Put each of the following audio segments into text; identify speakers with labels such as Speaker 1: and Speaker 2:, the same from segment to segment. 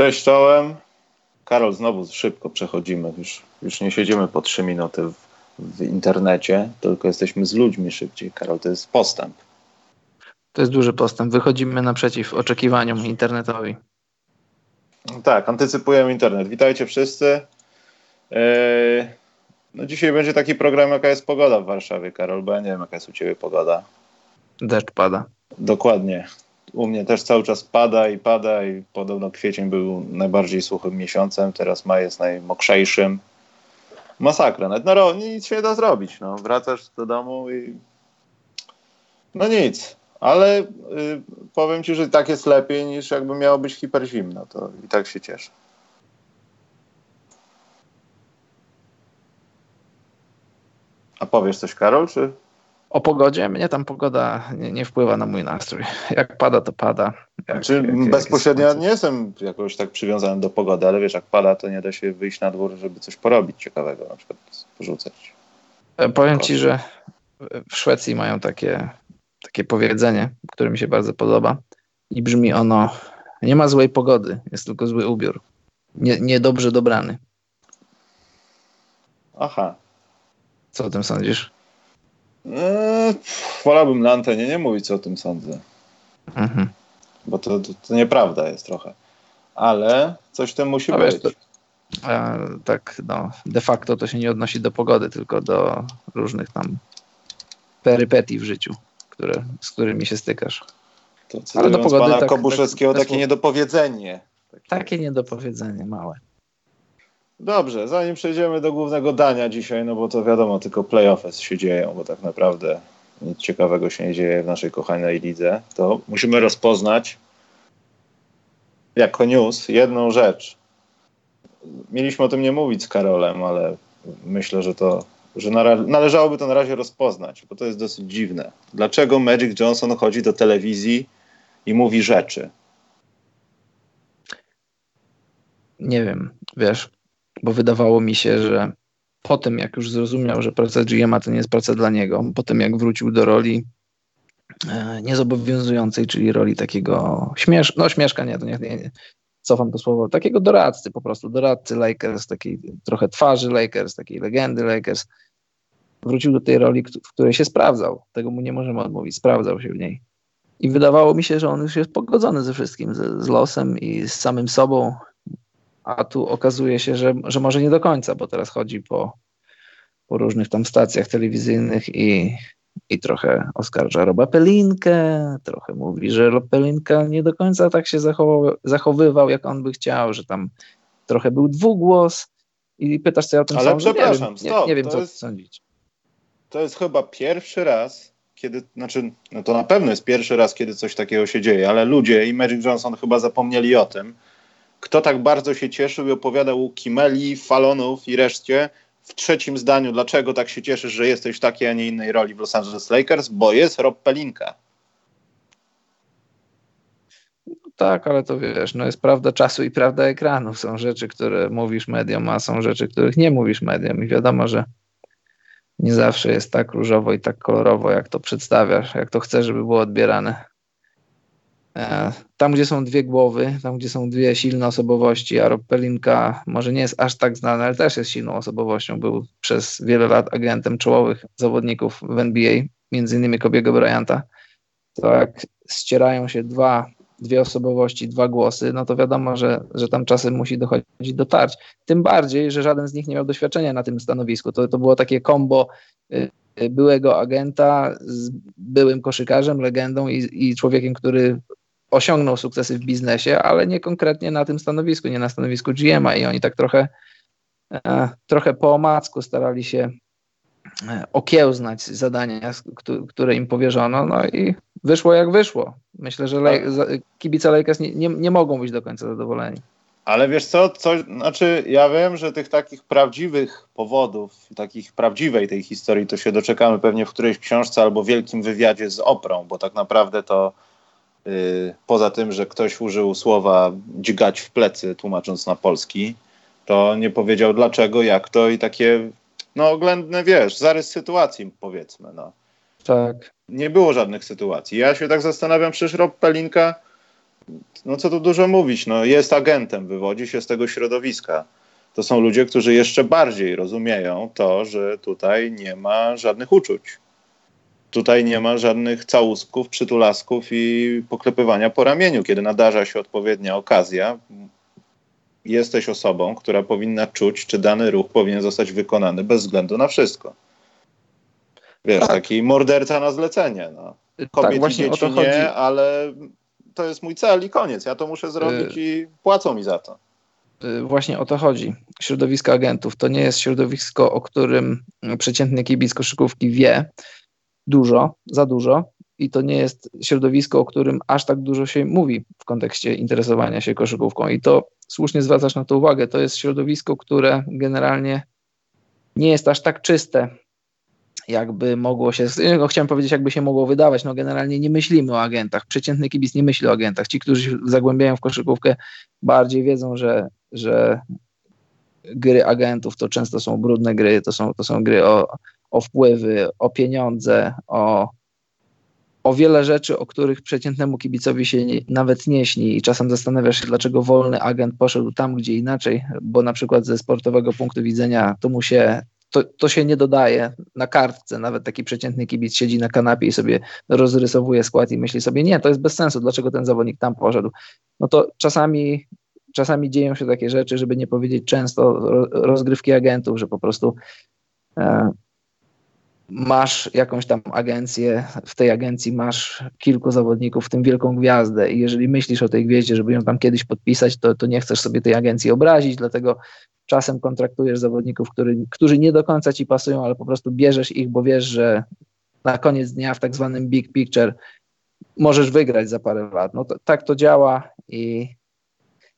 Speaker 1: Cześć czołem. Karol, znowu szybko przechodzimy. Już, już nie siedzimy po trzy minuty w, w internecie, tylko jesteśmy z ludźmi szybciej. Karol, to jest postęp.
Speaker 2: To jest duży postęp. Wychodzimy naprzeciw oczekiwaniom internetowi.
Speaker 1: Tak, antycypujemy internet. Witajcie wszyscy. Yy, no dzisiaj będzie taki program, jaka jest pogoda w Warszawie, Karol, bo ja nie wiem, jaka jest u Ciebie pogoda.
Speaker 2: Deszcz pada.
Speaker 1: Dokładnie. U mnie też cały czas pada i pada i podobno kwiecień był najbardziej suchym miesiącem, teraz maj jest najmokrzejszym. Masakra. Nawet na no, nic się nie da zrobić. No. Wracasz do domu i no nic. Ale y, powiem ci, że tak jest lepiej niż jakby miało być hiperzimno. To i tak się cieszę. A powiesz coś, Karol, czy?
Speaker 2: O pogodzie? Mnie tam pogoda nie, nie wpływa na mój nastrój. Jak pada, to pada. Jak,
Speaker 1: znaczy, jak, bezpośrednio jak nie jestem jakoś tak przywiązany do pogody, ale wiesz, jak pada, to nie da się wyjść na dwór, żeby coś porobić ciekawego, na przykład porzucać.
Speaker 2: E, powiem ci, że w Szwecji mają takie, takie powiedzenie, które mi się bardzo podoba i brzmi ono nie ma złej pogody, jest tylko zły ubiór. Nie, niedobrze dobrany.
Speaker 1: Aha.
Speaker 2: Co o tym sądzisz?
Speaker 1: Eee, wolałbym na antenie nie mówić, co o tym sądzę. Mhm. Bo to, to, to, nieprawda jest trochę. Ale coś tym musi być. Wiesz, to,
Speaker 2: e, tak, no, de facto to się nie odnosi do pogody, tylko do różnych tam perypetii w życiu, które, z którymi się stykasz.
Speaker 1: To Ale do pogody pana tak, Kobuszewskiego tak, takie niedopowiedzenie.
Speaker 2: Takie... takie niedopowiedzenie, małe.
Speaker 1: Dobrze, zanim przejdziemy do głównego dania dzisiaj, no bo to wiadomo, tylko playoffy się dzieją, bo tak naprawdę nic ciekawego się nie dzieje w naszej kochanej lidze, to musimy rozpoznać jako news jedną rzecz. Mieliśmy o tym nie mówić z Karolem, ale myślę, że to że należałoby to na razie rozpoznać, bo to jest dosyć dziwne. Dlaczego Magic Johnson chodzi do telewizji i mówi rzeczy?
Speaker 2: Nie wiem, wiesz, bo wydawało mi się, że po tym, jak już zrozumiał, że praca GM to nie jest praca dla niego, po tym, jak wrócił do roli e, niezobowiązującej, czyli roli takiego śmiesz, no śmieszka, nie, to nie, nie, cofam to słowo, takiego doradcy po prostu, doradcy Lakers, takiej trochę twarzy Lakers, takiej legendy Lakers. Wrócił do tej roli, w której się sprawdzał. Tego mu nie możemy odmówić, sprawdzał się w niej. I wydawało mi się, że on już jest pogodzony ze wszystkim, z, z losem i z samym sobą, a tu okazuje się, że, że może nie do końca, bo teraz chodzi po, po różnych tam stacjach telewizyjnych i, i trochę oskarża Roba Pelinkę, trochę mówi, że Rob Pelinka nie do końca tak się zachowywał, zachowywał, jak on by chciał, że tam trochę był dwugłos i pytasz, ja o tym
Speaker 1: Ale sądzę? przepraszam,
Speaker 2: nie wiem, stop, nie, nie wiem co jest, sądzić.
Speaker 1: To jest chyba pierwszy raz, kiedy, znaczy, no to na pewno jest pierwszy raz, kiedy coś takiego się dzieje, ale ludzie i Magic Johnson chyba zapomnieli o tym, kto tak bardzo się cieszył i opowiadał Kimeli, Falonów i reszcie w trzecim zdaniu, dlaczego tak się cieszysz, że jesteś w takiej, a nie innej roli w Los Angeles Lakers, bo jest Rob Pelinka.
Speaker 2: No tak, ale to wiesz, no jest prawda czasu i prawda ekranu. Są rzeczy, które mówisz mediom, a są rzeczy, których nie mówisz mediom i wiadomo, że nie zawsze jest tak różowo i tak kolorowo, jak to przedstawiasz, jak to chcesz, żeby było odbierane. E, tam, gdzie są dwie głowy, tam, gdzie są dwie silne osobowości, a Rob Pelinka może nie jest aż tak znany, ale też jest silną osobowością. Był przez wiele lat agentem czołowych zawodników w NBA, między innymi Kobiego Bryanta. To jak ścierają się dwa, dwie osobowości, dwa głosy, no to wiadomo, że, że tam czasem musi dochodzić do tarć. Tym bardziej, że żaden z nich nie miał doświadczenia na tym stanowisku. To, to było takie kombo y, byłego agenta z byłym koszykarzem, legendą i, i człowiekiem, który osiągnął sukcesy w biznesie, ale nie konkretnie na tym stanowisku, nie na stanowisku GM-a i oni tak trochę, e, trochę po omacku starali się e, okiełznać zadania, które im powierzono, no i wyszło jak wyszło. Myślę, że kibice Lakers nie, nie, nie mogą być do końca zadowoleni.
Speaker 1: Ale wiesz co, co, znaczy ja wiem, że tych takich prawdziwych powodów, takich prawdziwej tej historii to się doczekamy pewnie w którejś książce albo wielkim wywiadzie z Oprą, bo tak naprawdę to poza tym, że ktoś użył słowa dźgać w plecy, tłumacząc na polski, to nie powiedział dlaczego, jak to i takie, no oględne, wiesz, zarys sytuacji powiedzmy, no.
Speaker 2: Tak.
Speaker 1: Nie było żadnych sytuacji. Ja się tak zastanawiam, przecież Rob Pelinka no co tu dużo mówić, no jest agentem, wywodzi się z tego środowiska. To są ludzie, którzy jeszcze bardziej rozumieją to, że tutaj nie ma żadnych uczuć. Tutaj nie ma żadnych całusków, przytulasków i poklepywania po ramieniu. Kiedy nadarza się odpowiednia okazja, jesteś osobą, która powinna czuć, czy dany ruch powinien zostać wykonany bez względu na wszystko. Wiesz, tak. taki morderca na zlecenie. No. Kobiet tak, i dzieci nie, chodzi. ale to jest mój cel i koniec. Ja to muszę zrobić y i płacą mi za to.
Speaker 2: Y właśnie o to chodzi. Środowisko agentów to nie jest środowisko, o którym przeciętny kibic koszykówki wie dużo, za dużo i to nie jest środowisko, o którym aż tak dużo się mówi w kontekście interesowania się koszykówką i to słusznie zwracasz na to uwagę. To jest środowisko, które generalnie nie jest aż tak czyste, jakby mogło się, no chciałem powiedzieć, jakby się mogło wydawać, no generalnie nie myślimy o agentach, przeciętny kibic nie myśli o agentach. Ci, którzy się zagłębiają w koszykówkę, bardziej wiedzą, że, że gry agentów to często są brudne gry, to są, to są gry o, o wpływy, o pieniądze, o, o wiele rzeczy, o których przeciętnemu kibicowi się nie, nawet nie śni i czasem zastanawiasz się, dlaczego wolny agent poszedł tam, gdzie inaczej, bo na przykład ze sportowego punktu widzenia to mu się to, to się nie dodaje na kartce. Nawet taki przeciętny kibic siedzi na kanapie i sobie rozrysowuje skład i myśli sobie, nie, to jest bez sensu, dlaczego ten zawodnik tam poszedł. No to czasami, czasami dzieją się takie rzeczy, żeby nie powiedzieć często, rozgrywki agentów, że po prostu e, masz jakąś tam agencję, w tej agencji masz kilku zawodników, w tym wielką gwiazdę i jeżeli myślisz o tej gwieździe, żeby ją tam kiedyś podpisać, to, to nie chcesz sobie tej agencji obrazić, dlatego czasem kontraktujesz zawodników, który, którzy nie do końca ci pasują, ale po prostu bierzesz ich, bo wiesz, że na koniec dnia w tak zwanym big picture możesz wygrać za parę lat. No to, tak to działa i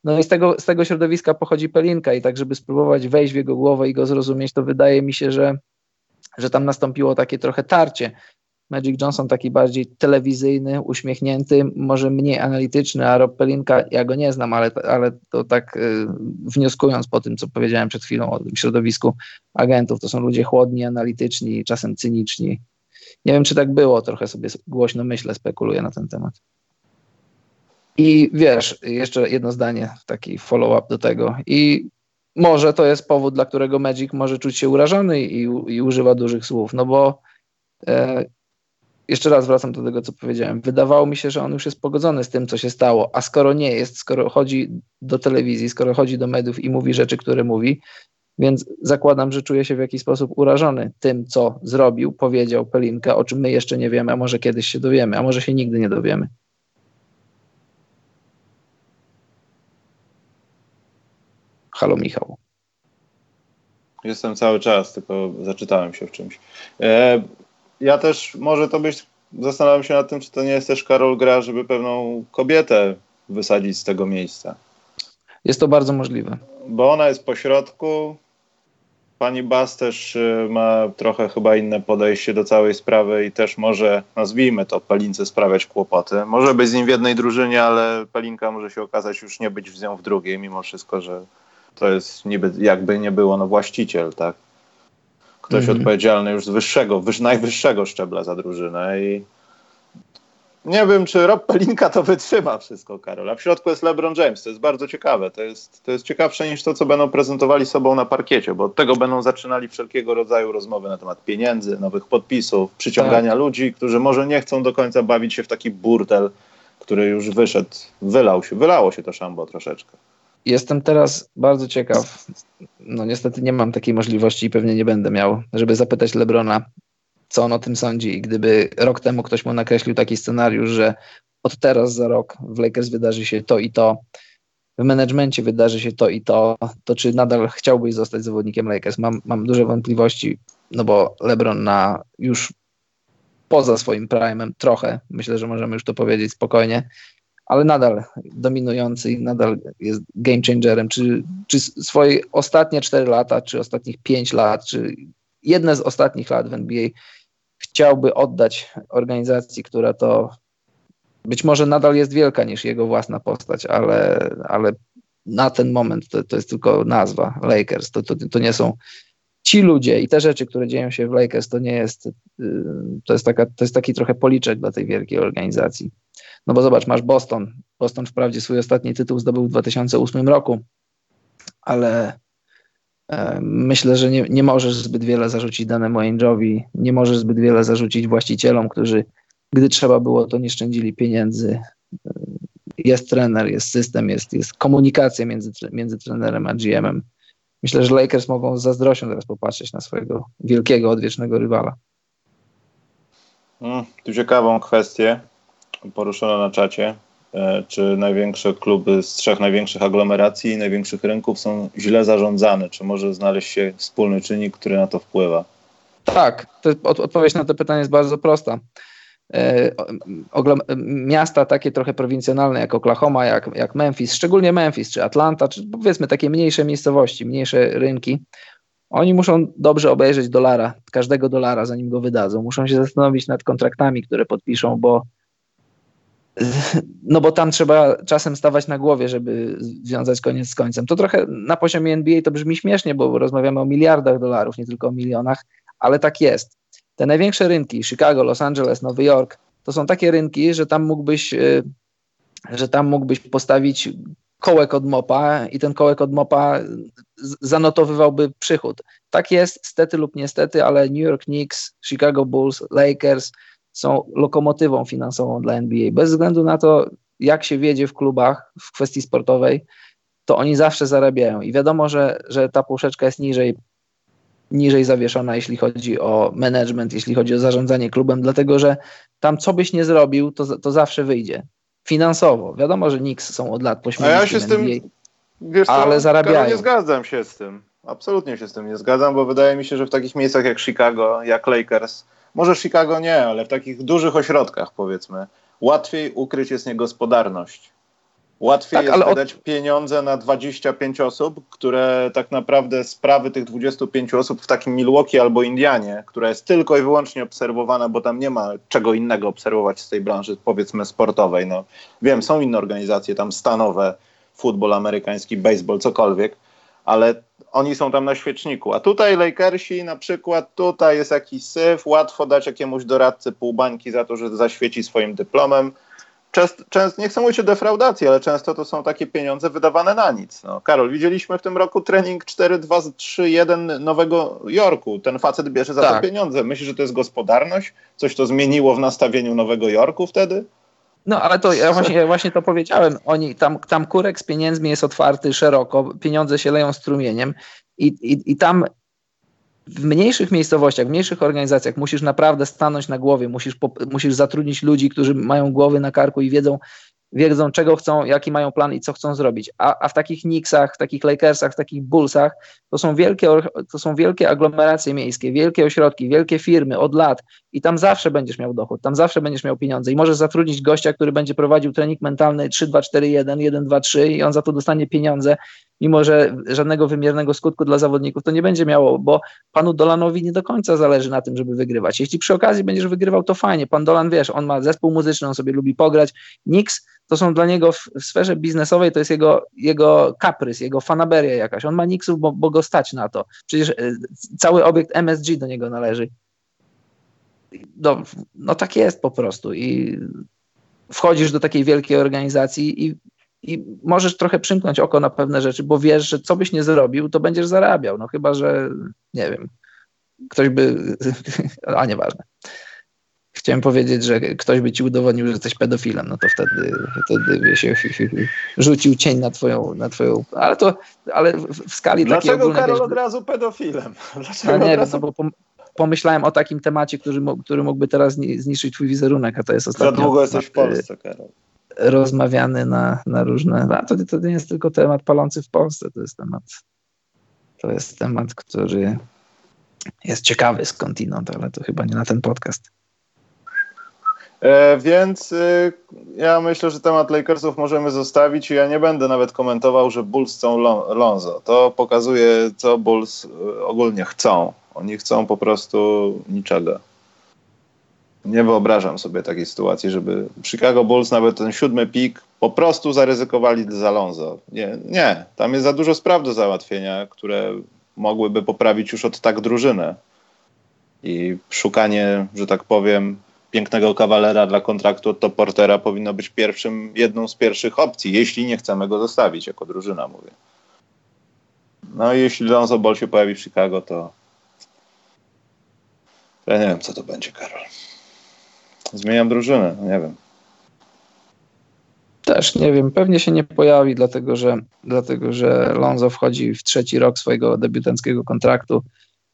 Speaker 2: no i z tego, z tego środowiska pochodzi Pelinka i tak, żeby spróbować wejść w jego głowę i go zrozumieć, to wydaje mi się, że że tam nastąpiło takie trochę tarcie. Magic Johnson taki bardziej telewizyjny, uśmiechnięty, może mniej analityczny, a Rob Pelinka, ja go nie znam, ale, ale to tak y, wnioskując po tym, co powiedziałem przed chwilą o tym środowisku agentów, to są ludzie chłodni, analityczni, czasem cyniczni. Nie wiem, czy tak było, trochę sobie głośno myślę, spekuluję na ten temat. I wiesz, jeszcze jedno zdanie, taki follow-up do tego. I może to jest powód, dla którego Magic może czuć się urażony i, i używa dużych słów, no bo e, jeszcze raz wracam do tego, co powiedziałem. Wydawało mi się, że on już jest pogodzony z tym, co się stało, a skoro nie jest, skoro chodzi do telewizji, skoro chodzi do mediów i mówi rzeczy, które mówi, więc zakładam, że czuje się w jakiś sposób urażony tym, co zrobił, powiedział Pelinka, o czym my jeszcze nie wiemy, a może kiedyś się dowiemy, a może się nigdy nie dowiemy. Halo Michał.
Speaker 1: Jestem cały czas, tylko zaczytałem się w czymś. E, ja też może to być, zastanawiam się nad tym, czy to nie jest też Karol gra, żeby pewną kobietę wysadzić z tego miejsca.
Speaker 2: Jest to bardzo możliwe.
Speaker 1: Bo ona jest po środku. Pani Bas też e, ma trochę chyba inne podejście do całej sprawy i też może, nazwijmy to, Pelince sprawiać kłopoty. Może być z nim w jednej drużynie, ale Pelinka może się okazać już nie być z nią w drugiej, mimo wszystko, że to jest niby, jakby nie było, no właściciel, tak? Ktoś mm -hmm. odpowiedzialny już z wyższego, wyż, najwyższego szczebla za drużynę i nie wiem, czy Rob Pelinka to wytrzyma wszystko, Karol. A w środku jest LeBron James. To jest bardzo ciekawe. To jest, to jest ciekawsze niż to, co będą prezentowali sobą na parkiecie, bo od tego będą zaczynali wszelkiego rodzaju rozmowy na temat pieniędzy, nowych podpisów, przyciągania tak. ludzi, którzy może nie chcą do końca bawić się w taki burdel, który już wyszedł, wylał się, wylało się to szambo troszeczkę.
Speaker 2: Jestem teraz bardzo ciekaw. No niestety nie mam takiej możliwości i pewnie nie będę miał, żeby zapytać Lebrona, co on o tym sądzi. I gdyby rok temu ktoś mu nakreślił taki scenariusz, że od teraz za rok w Lakers wydarzy się to i to, w managemencie wydarzy się to i to, to czy nadal chciałbyś zostać zawodnikiem Lakers? Mam, mam duże wątpliwości, no bo LeBron na już poza swoim prime'em trochę, myślę, że możemy już to powiedzieć spokojnie, ale nadal dominujący i nadal jest game changerem. Czy, czy swoje ostatnie 4 lata, czy ostatnich 5 lat, czy jedne z ostatnich lat w NBA chciałby oddać organizacji, która to być może nadal jest wielka niż jego własna postać, ale, ale na ten moment to, to jest tylko nazwa Lakers. To, to, to nie są ci ludzie i te rzeczy, które dzieją się w Lakers, to nie jest, y, to jest, taka, to jest taki trochę policzek dla tej wielkiej organizacji. No bo zobacz, masz Boston, Boston wprawdzie swój ostatni tytuł zdobył w 2008 roku, ale e, myślę, że nie, nie możesz zbyt wiele zarzucić danemu Ainge'owi, nie możesz zbyt wiele zarzucić właścicielom, którzy gdy trzeba było, to nie szczędzili pieniędzy. E, jest trener, jest system, jest, jest komunikacja między, między trenerem a GM-em. Myślę, że Lakers mogą z zazdrością teraz popatrzeć na swojego wielkiego, odwiecznego rywala.
Speaker 1: Hmm, tu ciekawą kwestię poruszono na czacie. E, czy największe kluby z trzech największych aglomeracji i największych rynków są źle zarządzane? Czy może znaleźć się wspólny czynnik, który na to wpływa?
Speaker 2: Tak, to odpowiedź na to pytanie jest bardzo prosta. E, miasta takie trochę prowincjonalne jak Oklahoma, jak, jak Memphis, szczególnie Memphis czy Atlanta, czy powiedzmy takie mniejsze miejscowości, mniejsze rynki, oni muszą dobrze obejrzeć dolara, każdego dolara, zanim go wydadzą. Muszą się zastanowić nad kontraktami, które podpiszą, bo no bo tam trzeba czasem stawać na głowie, żeby związać koniec z końcem. To trochę na poziomie NBA to brzmi śmiesznie, bo rozmawiamy o miliardach dolarów, nie tylko o milionach, ale tak jest. Te największe rynki, Chicago, Los Angeles, Nowy Jork, to są takie rynki, że tam mógłbyś, y, że tam mógłbyś postawić kołek od mopa i ten kołek od mopa zanotowywałby przychód. Tak jest, stety lub niestety, ale New York Knicks, Chicago Bulls, Lakers są lokomotywą finansową dla NBA. Bez względu na to, jak się wiedzie w klubach w kwestii sportowej, to oni zawsze zarabiają. I wiadomo, że, że ta półszeczka jest niżej niżej zawieszona, jeśli chodzi o management, jeśli chodzi o zarządzanie klubem, dlatego że tam co byś nie zrobił, to, to zawsze wyjdzie. Finansowo. Wiadomo, że Knicks są od lat pośmierci.
Speaker 1: A ja się z tym, wiesz co, ale zarabiają. nie zgadzam się z tym. Absolutnie się z tym nie zgadzam, bo wydaje mi się, że w takich miejscach jak Chicago, jak Lakers, może Chicago nie, ale w takich dużych ośrodkach powiedzmy, łatwiej ukryć jest niegospodarność. Łatwiej tak, jest wydać od... pieniądze na 25 osób, które tak naprawdę sprawy tych 25 osób w takim Milwaukee albo Indianie, która jest tylko i wyłącznie obserwowana, bo tam nie ma czego innego obserwować z tej branży, powiedzmy sportowej. No, wiem, są inne organizacje, tam stanowe, futbol amerykański, baseball, cokolwiek, ale oni są tam na świeczniku. A tutaj Lakersi na przykład, tutaj jest jakiś syf, łatwo dać jakiemuś doradcy pół bańki za to, że zaświeci swoim dyplomem często, często, nie chcę mówić o defraudacji, ale często to są takie pieniądze wydawane na nic. No, Karol, widzieliśmy w tym roku trening 4-2-3-1 Nowego Jorku. Ten facet bierze za tak. to pieniądze. Myślisz, że to jest gospodarność? Coś to zmieniło w nastawieniu Nowego Jorku wtedy?
Speaker 2: No, ale to ja właśnie, ja właśnie to powiedziałem. Oni, tam, tam kurek z pieniędzmi jest otwarty szeroko, pieniądze się leją strumieniem i, i, i tam w mniejszych miejscowościach, w mniejszych organizacjach musisz naprawdę stanąć na głowie, musisz, musisz zatrudnić ludzi, którzy mają głowy na karku i wiedzą, wiedzą czego chcą, jaki mają plan i co chcą zrobić. A, a w takich Knicksach, w takich Lakersach, w takich Bullsach to są, wielkie, to są wielkie aglomeracje miejskie, wielkie ośrodki, wielkie firmy od lat i tam zawsze będziesz miał dochód, tam zawsze będziesz miał pieniądze i możesz zatrudnić gościa, który będzie prowadził trening mentalny 3-2-4-1, 1-2-3 i on za to dostanie pieniądze mimo że żadnego wymiernego skutku dla zawodników to nie będzie miało, bo panu Dolanowi nie do końca zależy na tym, żeby wygrywać. Jeśli przy okazji będziesz wygrywał, to fajnie. Pan Dolan, wiesz, on ma zespół muzyczny, on sobie lubi pograć. Nix to są dla niego w, w sferze biznesowej, to jest jego, jego kaprys, jego fanaberia jakaś. On ma Nixów, bo, bo go stać na to. Przecież y, cały obiekt MSG do niego należy. No, no tak jest po prostu i wchodzisz do takiej wielkiej organizacji i i możesz trochę przymknąć oko na pewne rzeczy, bo wiesz, że co byś nie zrobił, to będziesz zarabiał. No chyba, że nie wiem, ktoś by. A nieważne. Chciałem powiedzieć, że ktoś by ci udowodnił, że jesteś pedofilem, no to wtedy, wtedy by się rzucił cień na twoją, na twoją. Ale to, ale w skali
Speaker 1: Dlaczego
Speaker 2: takiej ogólnej.
Speaker 1: Karol od razu pedofilem?
Speaker 2: Dlaczego no nie razu... wiem, no bo pomyślałem o takim temacie, który, który mógłby teraz zniszczyć twój wizerunek, a to jest ostatnio.
Speaker 1: Za długo jesteś w Polsce, Karol
Speaker 2: rozmawiany na, na różne. A to, to nie jest tylko temat palący w Polsce, to jest temat, to jest temat, który jest ciekawy skądinąd, ale to chyba nie na ten podcast.
Speaker 1: E, więc y, ja myślę, że temat Lakersów możemy zostawić i ja nie będę nawet komentował, że Bulls chcą Lonzo. To pokazuje, co Bulls y, ogólnie chcą. Oni chcą po prostu niczego. Nie wyobrażam sobie takiej sytuacji, żeby Chicago Bulls nawet ten siódmy pik po prostu zaryzykowali za Lonzo. Nie, nie, tam jest za dużo spraw do załatwienia, które mogłyby poprawić już od tak drużynę. I szukanie, że tak powiem, pięknego kawalera dla kontraktu od Top Portera powinno być pierwszym, jedną z pierwszych opcji, jeśli nie chcemy go zostawić, jako drużyna mówię. No i jeśli Lonzo Ball się pojawi w Chicago, to ja nie wiem, co to będzie, Karol. Zmieniam drużynę, no nie wiem.
Speaker 2: Też nie wiem, pewnie się nie pojawi, dlatego że, dlatego że Lonzo wchodzi w trzeci rok swojego debiutanckiego kontraktu,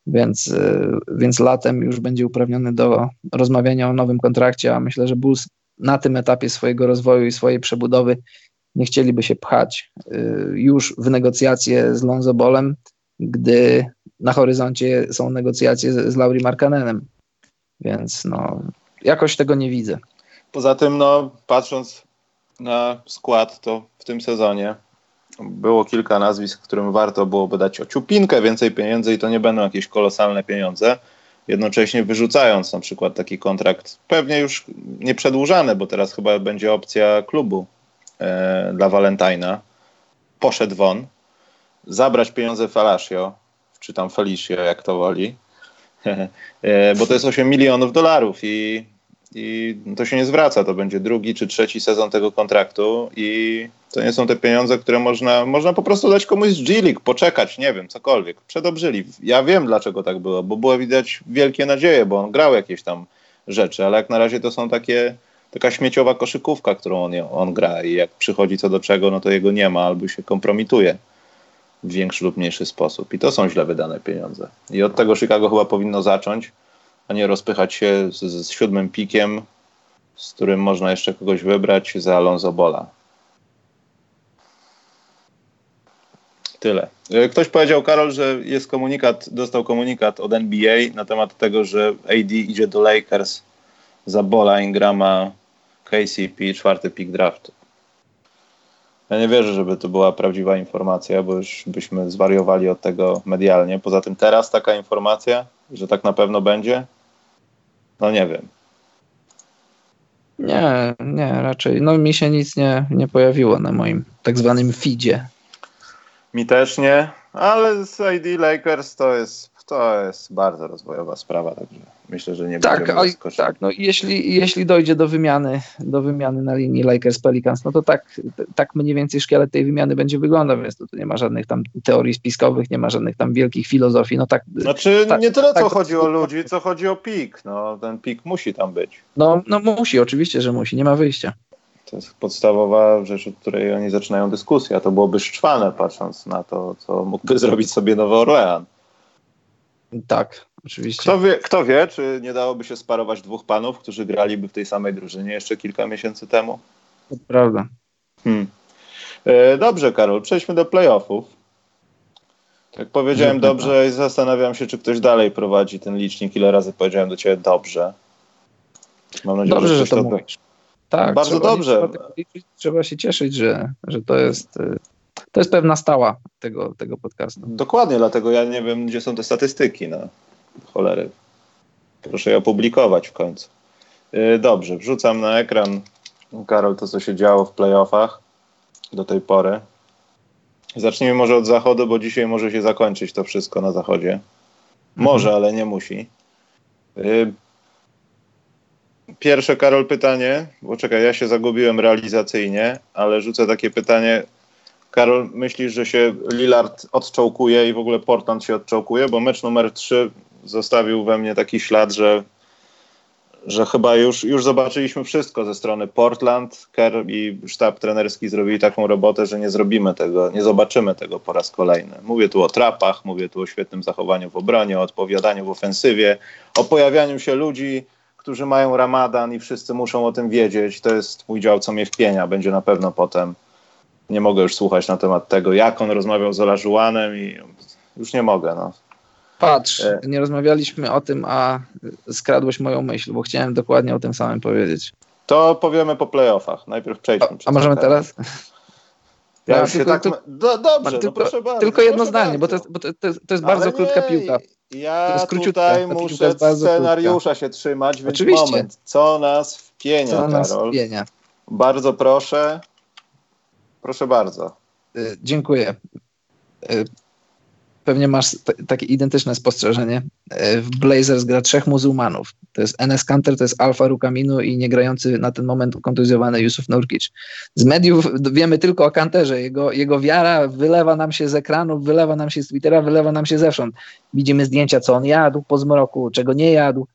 Speaker 2: więc, y, więc latem już będzie uprawniony do rozmawiania o nowym kontrakcie, a myślę, że Bulls na tym etapie swojego rozwoju i swojej przebudowy nie chcieliby się pchać y, już w negocjacje z Lonzo Bolem, gdy na horyzoncie są negocjacje z, z Lauri Markanenem. Więc no, jakoś tego nie widzę.
Speaker 1: Poza tym, no, patrząc na skład, to w tym sezonie było kilka nazwisk, którym warto byłoby dać ociupinkę więcej pieniędzy i to nie będą jakieś kolosalne pieniądze. Jednocześnie wyrzucając na przykład taki kontrakt, pewnie już nie przedłużany, bo teraz chyba będzie opcja klubu e, dla Valentina. Poszedł won, zabrać pieniądze Falasio, czy tam Felicio, jak to woli, bo to jest 8 milionów dolarów i i to się nie zwraca. To będzie drugi czy trzeci sezon tego kontraktu i to nie są te pieniądze, które można, można po prostu dać komuś z G-League, poczekać, nie wiem, cokolwiek. Przedobrzyli. Ja wiem, dlaczego tak było, bo było widać wielkie nadzieje, bo on grał jakieś tam rzeczy, ale jak na razie to są takie taka śmieciowa koszykówka, którą on, on gra i jak przychodzi co do czego, no to jego nie ma albo się kompromituje w większy lub mniejszy sposób. I to są źle wydane pieniądze. I od tego Chicago chyba powinno zacząć a nie rozpychać się z, z siódmym pikiem, z którym można jeszcze kogoś wybrać za Alonso Bola. Tyle. E, ktoś powiedział, Karol, że jest komunikat, dostał komunikat od NBA na temat tego, że AD idzie do Lakers za Bola, Ingrama, KCP, czwarty pik draftu. Ja nie wierzę, żeby to była prawdziwa informacja, bo już byśmy zwariowali od tego medialnie. Poza tym teraz taka informacja, że tak na pewno będzie, no nie wiem.
Speaker 2: Nie, nie, raczej. No mi się nic nie, nie pojawiło na moim tak zwanym feedzie.
Speaker 1: Mi też nie, ale z ID Lakers to jest, to jest bardzo rozwojowa sprawa, także myślę, że nie
Speaker 2: tak, będziemy zaskoczeni. Tak, no jeśli, jeśli dojdzie do wymiany, do wymiany na linii Lakers-Pelicans, no to tak, tak mniej więcej szkielet tej wymiany będzie wyglądał, więc tu nie ma żadnych tam teorii spiskowych, nie ma żadnych tam wielkich filozofii, no tak.
Speaker 1: Znaczy tak, nie tyle tak, co chodzi o ludzi, co chodzi o pik, no ten pik musi tam być.
Speaker 2: No, no musi, oczywiście, że musi, nie ma wyjścia.
Speaker 1: To jest podstawowa rzecz, od której oni zaczynają dyskusję, a to byłoby szczwane patrząc na to, co mógłby zrobić sobie Nowy Orlean.
Speaker 2: Tak, oczywiście.
Speaker 1: Kto wie, kto wie, czy nie dałoby się sparować dwóch panów, którzy graliby w tej samej drużynie jeszcze kilka miesięcy temu?
Speaker 2: To prawda.
Speaker 1: Hmm. E, dobrze, Karol, przejdźmy do playoffów. Jak powiedziałem dobrze, i zastanawiam się, czy ktoś dalej prowadzi ten licznik. Ile razy powiedziałem do ciebie dobrze.
Speaker 2: Mam nadzieję, dobrze, że, że to do... mówisz.
Speaker 1: Tak, bardzo dobrze.
Speaker 2: Trzeba, trzeba, się cieszyć, że, że to jest y, to jest pewna stała tego, tego podcastu.
Speaker 1: Dokładnie, dlatego ja nie wiem, gdzie są te statystyki, no cholery. Proszę je opublikować w końcu. Yy, dobrze, wrzucam na ekran, Karol, to co się działo w playoffach do tej pory. Zacznijmy może od zachodu, bo dzisiaj może się zakończyć to wszystko na zachodzie. Może, mhm. ale nie musi. Yy, pierwsze, Karol, pytanie, bo czekaj, ja się zagubiłem realizacyjnie, ale rzucę takie pytanie. Karol, myślisz, że się Lillard odczołkuje i w ogóle Portland się odczołkuje? Bo mecz numer 3 zostawił we mnie taki ślad, że, że chyba już, już zobaczyliśmy wszystko ze strony Portland. Kerr i sztab trenerski zrobili taką robotę, że nie zrobimy tego, nie zobaczymy tego po raz kolejny. Mówię tu o trapach, mówię tu o świetnym zachowaniu w obronie, o odpowiadaniu w ofensywie, o pojawianiu się ludzi, którzy mają ramadan i wszyscy muszą o tym wiedzieć. To jest mój dział, co mnie wpienia. Będzie na pewno potem. Nie mogę już słuchać na temat tego, jak on rozmawiał z Olażułanem i już nie mogę. No.
Speaker 2: Patrz, e. nie rozmawialiśmy o tym, a skradłeś moją myśl, bo chciałem dokładnie o tym samym powiedzieć.
Speaker 1: To powiemy po playoffach. Najpierw przejdźmy.
Speaker 2: A, a możemy teraz?
Speaker 1: Ja no, już tylko, tak... Do, dobrze, no
Speaker 2: tylko,
Speaker 1: proszę bardzo.
Speaker 2: Tylko jedno zdanie, bo to jest, bo to, jest, to jest bardzo nie, krótka piłka.
Speaker 1: Ja tutaj muszę scenariusza krótka. się trzymać, więc Oczywiście. moment. Co nas wpienia, Co nas Karol? Wpienia. Bardzo proszę. Proszę bardzo.
Speaker 2: Y, dziękuję. Y, pewnie masz takie identyczne spostrzeżenie. E, w Blazers gra trzech muzułmanów. To jest Enes Kanter, to jest Alfa Rukaminu i niegrający na ten moment kontuzjowany Yusuf Nurkic. Z mediów wiemy tylko o Kanterze. Jego, jego wiara wylewa nam się z ekranu, wylewa nam się z Twittera, wylewa nam się zewsząd. Widzimy zdjęcia, co on jadł po zmroku, czego nie jadł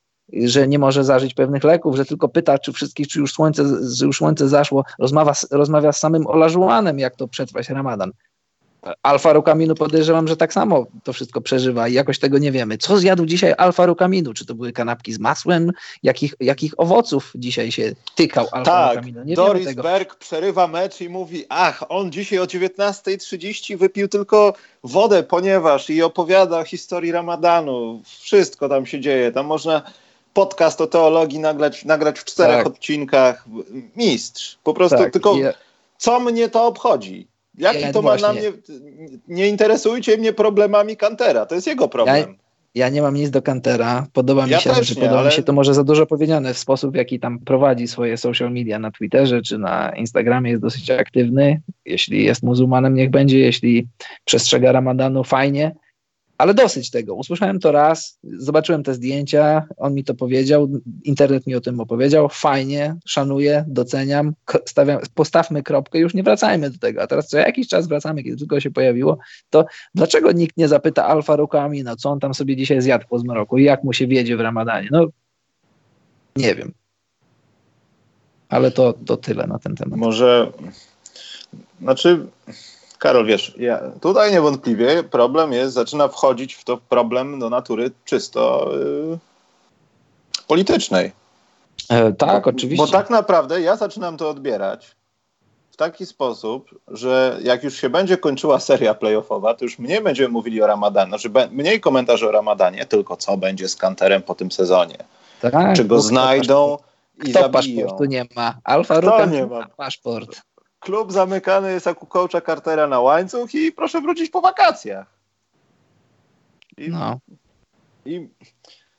Speaker 2: że nie może zażyć pewnych leków, że tylko pyta, czy wszystkich, czy już słońce, czy już słońce zaszło, rozmawia, rozmawia z samym Olażułanem, jak to przetrwać Ramadan. Alfa Rukaminu podejrzewam, że tak samo to wszystko przeżywa i jakoś tego nie wiemy. Co zjadł dzisiaj Alfa Rukaminu? Czy to były kanapki z masłem? Jakich, jakich owoców dzisiaj się tykał Alfa
Speaker 1: tak,
Speaker 2: Rukaminu? Nie
Speaker 1: Doris tego. Berg przerywa mecz i mówi, ach, on dzisiaj o 19.30 wypił tylko wodę, ponieważ i opowiada historii Ramadanu. Wszystko tam się dzieje. Tam można podcast o teologii nagrać, nagrać w czterech tak. odcinkach. Mistrz. Po prostu tak, tylko co mnie to obchodzi? Jaki ja to ma na mnie... Nie interesujcie mnie problemami Kantera, to jest jego problem.
Speaker 2: Ja, ja nie mam nic do Kantera. Podoba ja mi się, że nie, podoba ale... mi się to może za dużo powiedziane w sposób, w jaki tam prowadzi swoje social media na Twitterze czy na Instagramie jest dosyć aktywny. Jeśli jest muzułmanem, niech będzie. Jeśli przestrzega Ramadanu, fajnie. Ale dosyć tego. Usłyszałem to raz, zobaczyłem te zdjęcia, on mi to powiedział, internet mi o tym opowiedział. Fajnie, szanuję, doceniam, stawiam, postawmy kropkę, już nie wracajmy do tego. A teraz co jakiś czas wracamy, kiedy tylko się pojawiło, to dlaczego nikt nie zapyta Alfa Ruka Amina, co on tam sobie dzisiaj zjadł po zmroku i jak mu się wiedzie w Ramadanie? No, nie wiem. Ale to, to tyle na ten temat.
Speaker 1: Może, znaczy Karol, wiesz, ja, tutaj niewątpliwie problem jest, zaczyna wchodzić w to problem do natury czysto yy, politycznej.
Speaker 2: E, tak,
Speaker 1: bo,
Speaker 2: oczywiście.
Speaker 1: Bo tak naprawdę ja zaczynam to odbierać w taki sposób, że jak już się będzie kończyła seria playoffowa, to już mniej będziemy mówili o Ramadanie, znaczy mniej komentarzy o Ramadanie, tylko co będzie z Kanterem po tym sezonie. Tak, Czy go znajdą i
Speaker 2: Kto
Speaker 1: zabiją.
Speaker 2: paszportu nie ma? Alfa Ruka nie ma paszport
Speaker 1: klub zamykany jest jak u coacha Cartera na łańcuch i proszę wrócić po wakacjach. I, no. I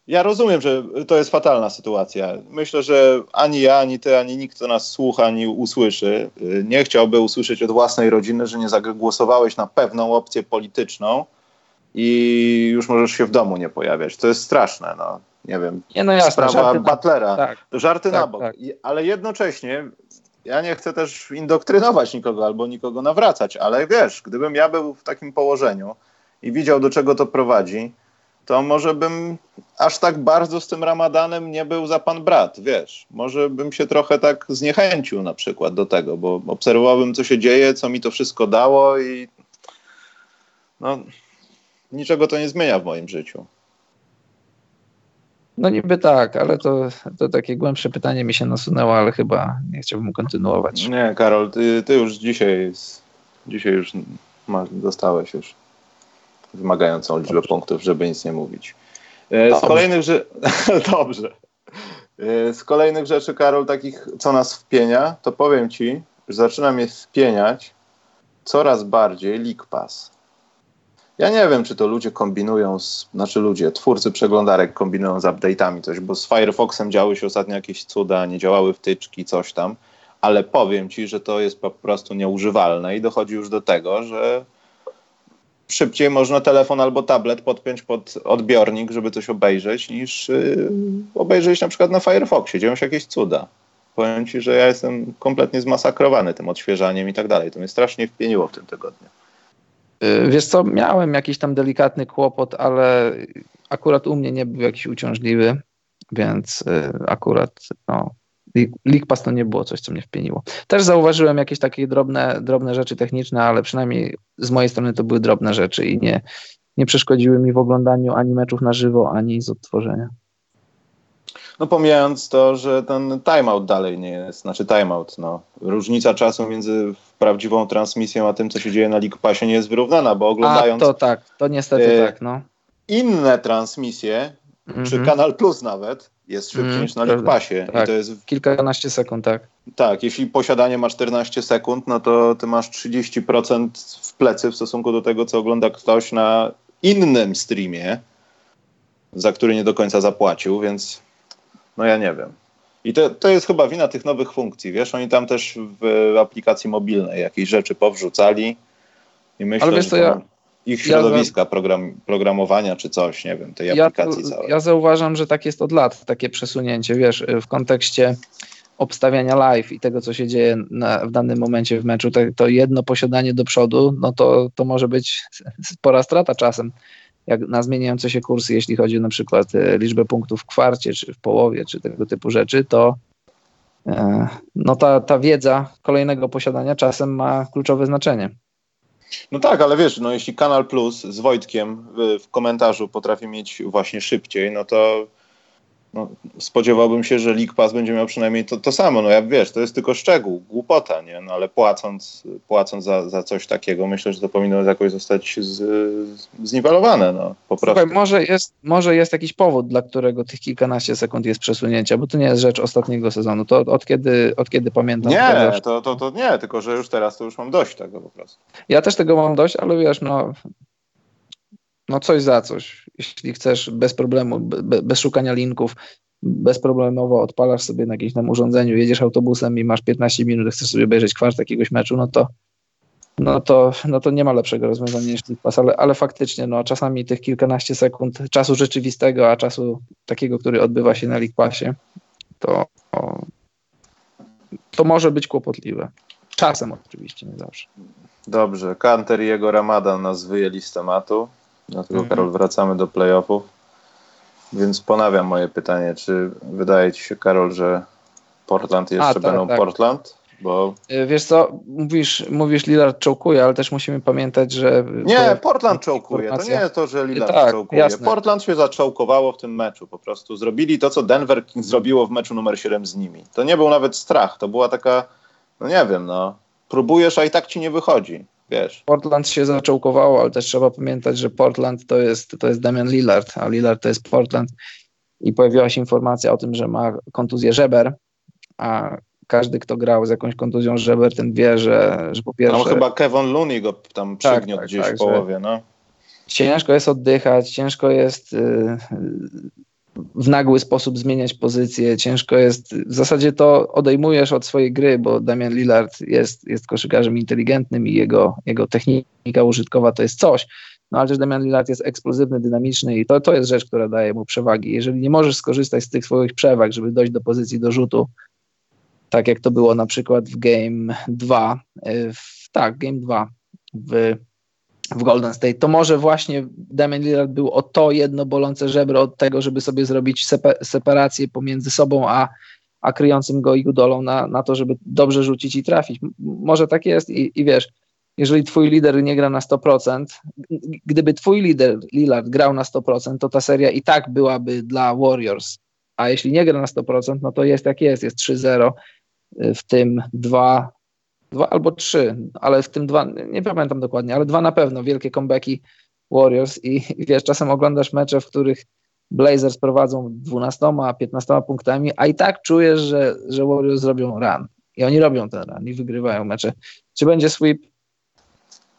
Speaker 1: ja rozumiem, że to jest fatalna sytuacja. Myślę, że ani ja, ani ty, ani nikt, kto nas słucha, ani usłyszy, y, nie chciałby usłyszeć od własnej rodziny, że nie zagłosowałeś na pewną opcję polityczną i już możesz się w domu nie pojawiać. To jest straszne, no. Nie wiem. Nie, no jasne, sprawa żarty Butlera. Na... Tak, żarty tak, na bok. Tak. Ale jednocześnie ja nie chcę też indoktrynować nikogo albo nikogo nawracać, ale wiesz, gdybym ja był w takim położeniu i widział, do czego to prowadzi, to może bym aż tak bardzo z tym ramadanem nie był za pan brat, wiesz. Może bym się trochę tak zniechęcił na przykład do tego, bo obserwowałbym, co się dzieje, co mi to wszystko dało i no, niczego to nie zmienia w moim życiu.
Speaker 2: No niby tak, ale to, to takie głębsze pytanie mi się nasunęło, ale chyba nie chciałbym kontynuować.
Speaker 1: Nie, Karol, ty, ty już dzisiaj, dzisiaj już dostałeś już wymagającą liczbę Dobrze. punktów, żeby nic nie mówić. E, z kolejnych rzeczy... Dobrze. E, z kolejnych rzeczy, Karol, takich, co nas wpienia, to powiem ci, że zaczyna mnie wpieniać coraz bardziej League Pass. Ja nie wiem, czy to ludzie kombinują, z, znaczy ludzie, twórcy przeglądarek kombinują z update'ami coś, bo z Firefoxem działy się ostatnio jakieś cuda, nie działały wtyczki, coś tam, ale powiem ci, że to jest po prostu nieużywalne i dochodzi już do tego, że szybciej można telefon albo tablet podpiąć pod odbiornik, żeby coś obejrzeć, niż yy, obejrzeć na przykład na Firefoxie. Dzieją się jakieś cuda. Powiem ci, że ja jestem kompletnie zmasakrowany tym odświeżaniem i tak dalej. To mnie strasznie wpieniło w tym tygodniu.
Speaker 2: Y, wiesz co, miałem jakiś tam delikatny kłopot, ale akurat u mnie nie był jakiś uciążliwy, więc y, akurat no, League Pass to nie było coś, co mnie wpieniło. Też zauważyłem jakieś takie drobne, drobne rzeczy techniczne, ale przynajmniej z mojej strony to były drobne rzeczy i nie, nie przeszkodziły mi w oglądaniu ani meczów na żywo, ani z odtworzenia.
Speaker 1: No pomijając to, że ten timeout dalej nie jest, znaczy timeout, no. Różnica czasu między prawdziwą transmisją a tym, co się dzieje na League Passie nie jest wyrównana, bo oglądając...
Speaker 2: A, to tak, to niestety e, tak, no.
Speaker 1: Inne transmisje, mm -hmm. czy Kanal Plus nawet, jest szybciej mm, niż na League Passie.
Speaker 2: Tak, I to jest... kilkanaście sekund, tak.
Speaker 1: Tak, jeśli posiadanie ma 14 sekund, no to ty masz 30% w plecy w stosunku do tego, co ogląda ktoś na innym streamie, za który nie do końca zapłacił, więc no ja nie wiem. I to, to jest chyba wina tych nowych funkcji, wiesz, oni tam też w aplikacji mobilnej jakieś rzeczy powrzucali i myślę,
Speaker 2: Ale wiesz co, ja,
Speaker 1: ich środowiska ja, program, programowania czy coś, nie wiem, tej
Speaker 2: ja,
Speaker 1: aplikacji całej.
Speaker 2: Ja zauważam, że tak jest od lat, takie przesunięcie, wiesz, w kontekście obstawiania live i tego, co się dzieje na, w danym momencie w meczu, to, to, jedno posiadanie do przodu, no to, to może być spora strata czasem, jak na zmieniające się kursy, jeśli chodzi na przykład e, liczbę punktów w kwarcie, czy w połowie, czy tego typu rzeczy, to e, no ta, ta wiedza kolejnego posiadania czasem ma kluczowe znaczenie.
Speaker 1: No tak, ale wiesz, no jeśli Kanal Plus z Wojtkiem w, w komentarzu potrafi mieć właśnie szybciej, no to no, spodziewałbym się, że League Pass będzie miał przynajmniej to, to samo. No ja wiesz, to jest tylko szczegół, głupota, nie? No ale płacąc, płacąc za, za coś takiego, myślę, że to powinno jakoś zostać z, zniwelowane, no po prostu.
Speaker 2: Słuchaj, może jest, może jest jakiś powód, dla którego tych kilkanaście sekund jest przesunięcia, bo to nie jest rzecz ostatniego sezonu. To od kiedy, od kiedy pamiętam.
Speaker 1: Nie, to, to, to nie, tylko że już teraz to już mam dość tego po prostu.
Speaker 2: Ja też tego mam dość, ale wiesz, no no coś za coś. Jeśli chcesz bez problemu, be, bez szukania linków, bezproblemowo odpalasz sobie na jakimś tam urządzeniu, jedziesz autobusem i masz 15 minut, chcesz sobie obejrzeć kwart jakiegoś meczu, no to no to, no to nie ma lepszego rozwiązania niż League Pass, ale, ale faktycznie no, czasami tych kilkanaście sekund czasu rzeczywistego, a czasu takiego, który odbywa się na League Passie, to, to może być kłopotliwe. Czasem oczywiście, nie zawsze.
Speaker 1: Dobrze, Kanter i jego Ramadan nas wyjęli z tematu. Dlatego, mhm. Karol, wracamy do playoffów. Więc ponawiam moje pytanie, czy wydaje ci się, Karol, że Portland jeszcze A, tak, będą tak. Portland? Bo...
Speaker 2: Y, wiesz co, mówisz, mówisz Lillard czołkuje, ale też musimy pamiętać, że...
Speaker 1: Nie, Portland czołkuje. To nie to, że Lillard tak, czołkuje. Jasne. Portland się zaczołkowało w tym meczu po prostu. Zrobili to, co Denver zrobiło w meczu numer 7 z nimi. To nie był nawet strach, to była taka, no nie wiem, no, próbujesz, a i tak ci nie wychodzi wiesz.
Speaker 2: Portland się zaczołkowało, ale też trzeba pamiętać, że Portland to jest, to jest Damian Lillard, a Lillard to jest Portland i pojawiła się informacja o tym, że ma kontuzję żeber, a każdy, kto grał z jakąś kontuzją żeber, ten wie, że, że po pierwsze...
Speaker 1: No chyba Kevin Looney go tam tak, przygniótł tak, gdzieś tak, w połowie, no.
Speaker 2: Ciężko jest oddychać, ciężko jest y, w nagły sposób zmieniać pozycję. Ciężko jest, w zasadzie to odejmujesz od swojej gry, bo Damian Lillard jest, jest koszykarzem inteligentnym i jego, jego technika użytkowa to jest coś. No ale też Damian Lillard jest eksplozywny, dynamiczny i to, to jest rzecz, która daje mu przewagi. Jeżeli nie możesz skorzystać z tych swoich przewag, żeby dojść do pozycji do rzutu, tak jak to było na przykład w Game 2, y, w, tak, Game 2 w w Golden State, to może właśnie Damian Lillard był o to jedno bolące żebro od tego, żeby sobie zrobić separację pomiędzy sobą a, a kryjącym go judolą na, na to, żeby dobrze rzucić i trafić. Może tak jest i, i wiesz, jeżeli twój lider nie gra na 100%, gdyby twój lider Lillard grał na 100%, to ta seria i tak byłaby dla Warriors, a jeśli nie gra na 100%, no to jest jak jest, jest 3-0, w tym dwa dwa albo trzy, ale w tym dwa, nie pamiętam dokładnie, ale dwa na pewno, wielkie comebacki Warriors i, wiesz, czasem oglądasz mecze, w których Blazers prowadzą 12, 15 punktami, a i tak czujesz, że, że Warriors zrobią run. I oni robią ten run i wygrywają mecze. Czy będzie sweep?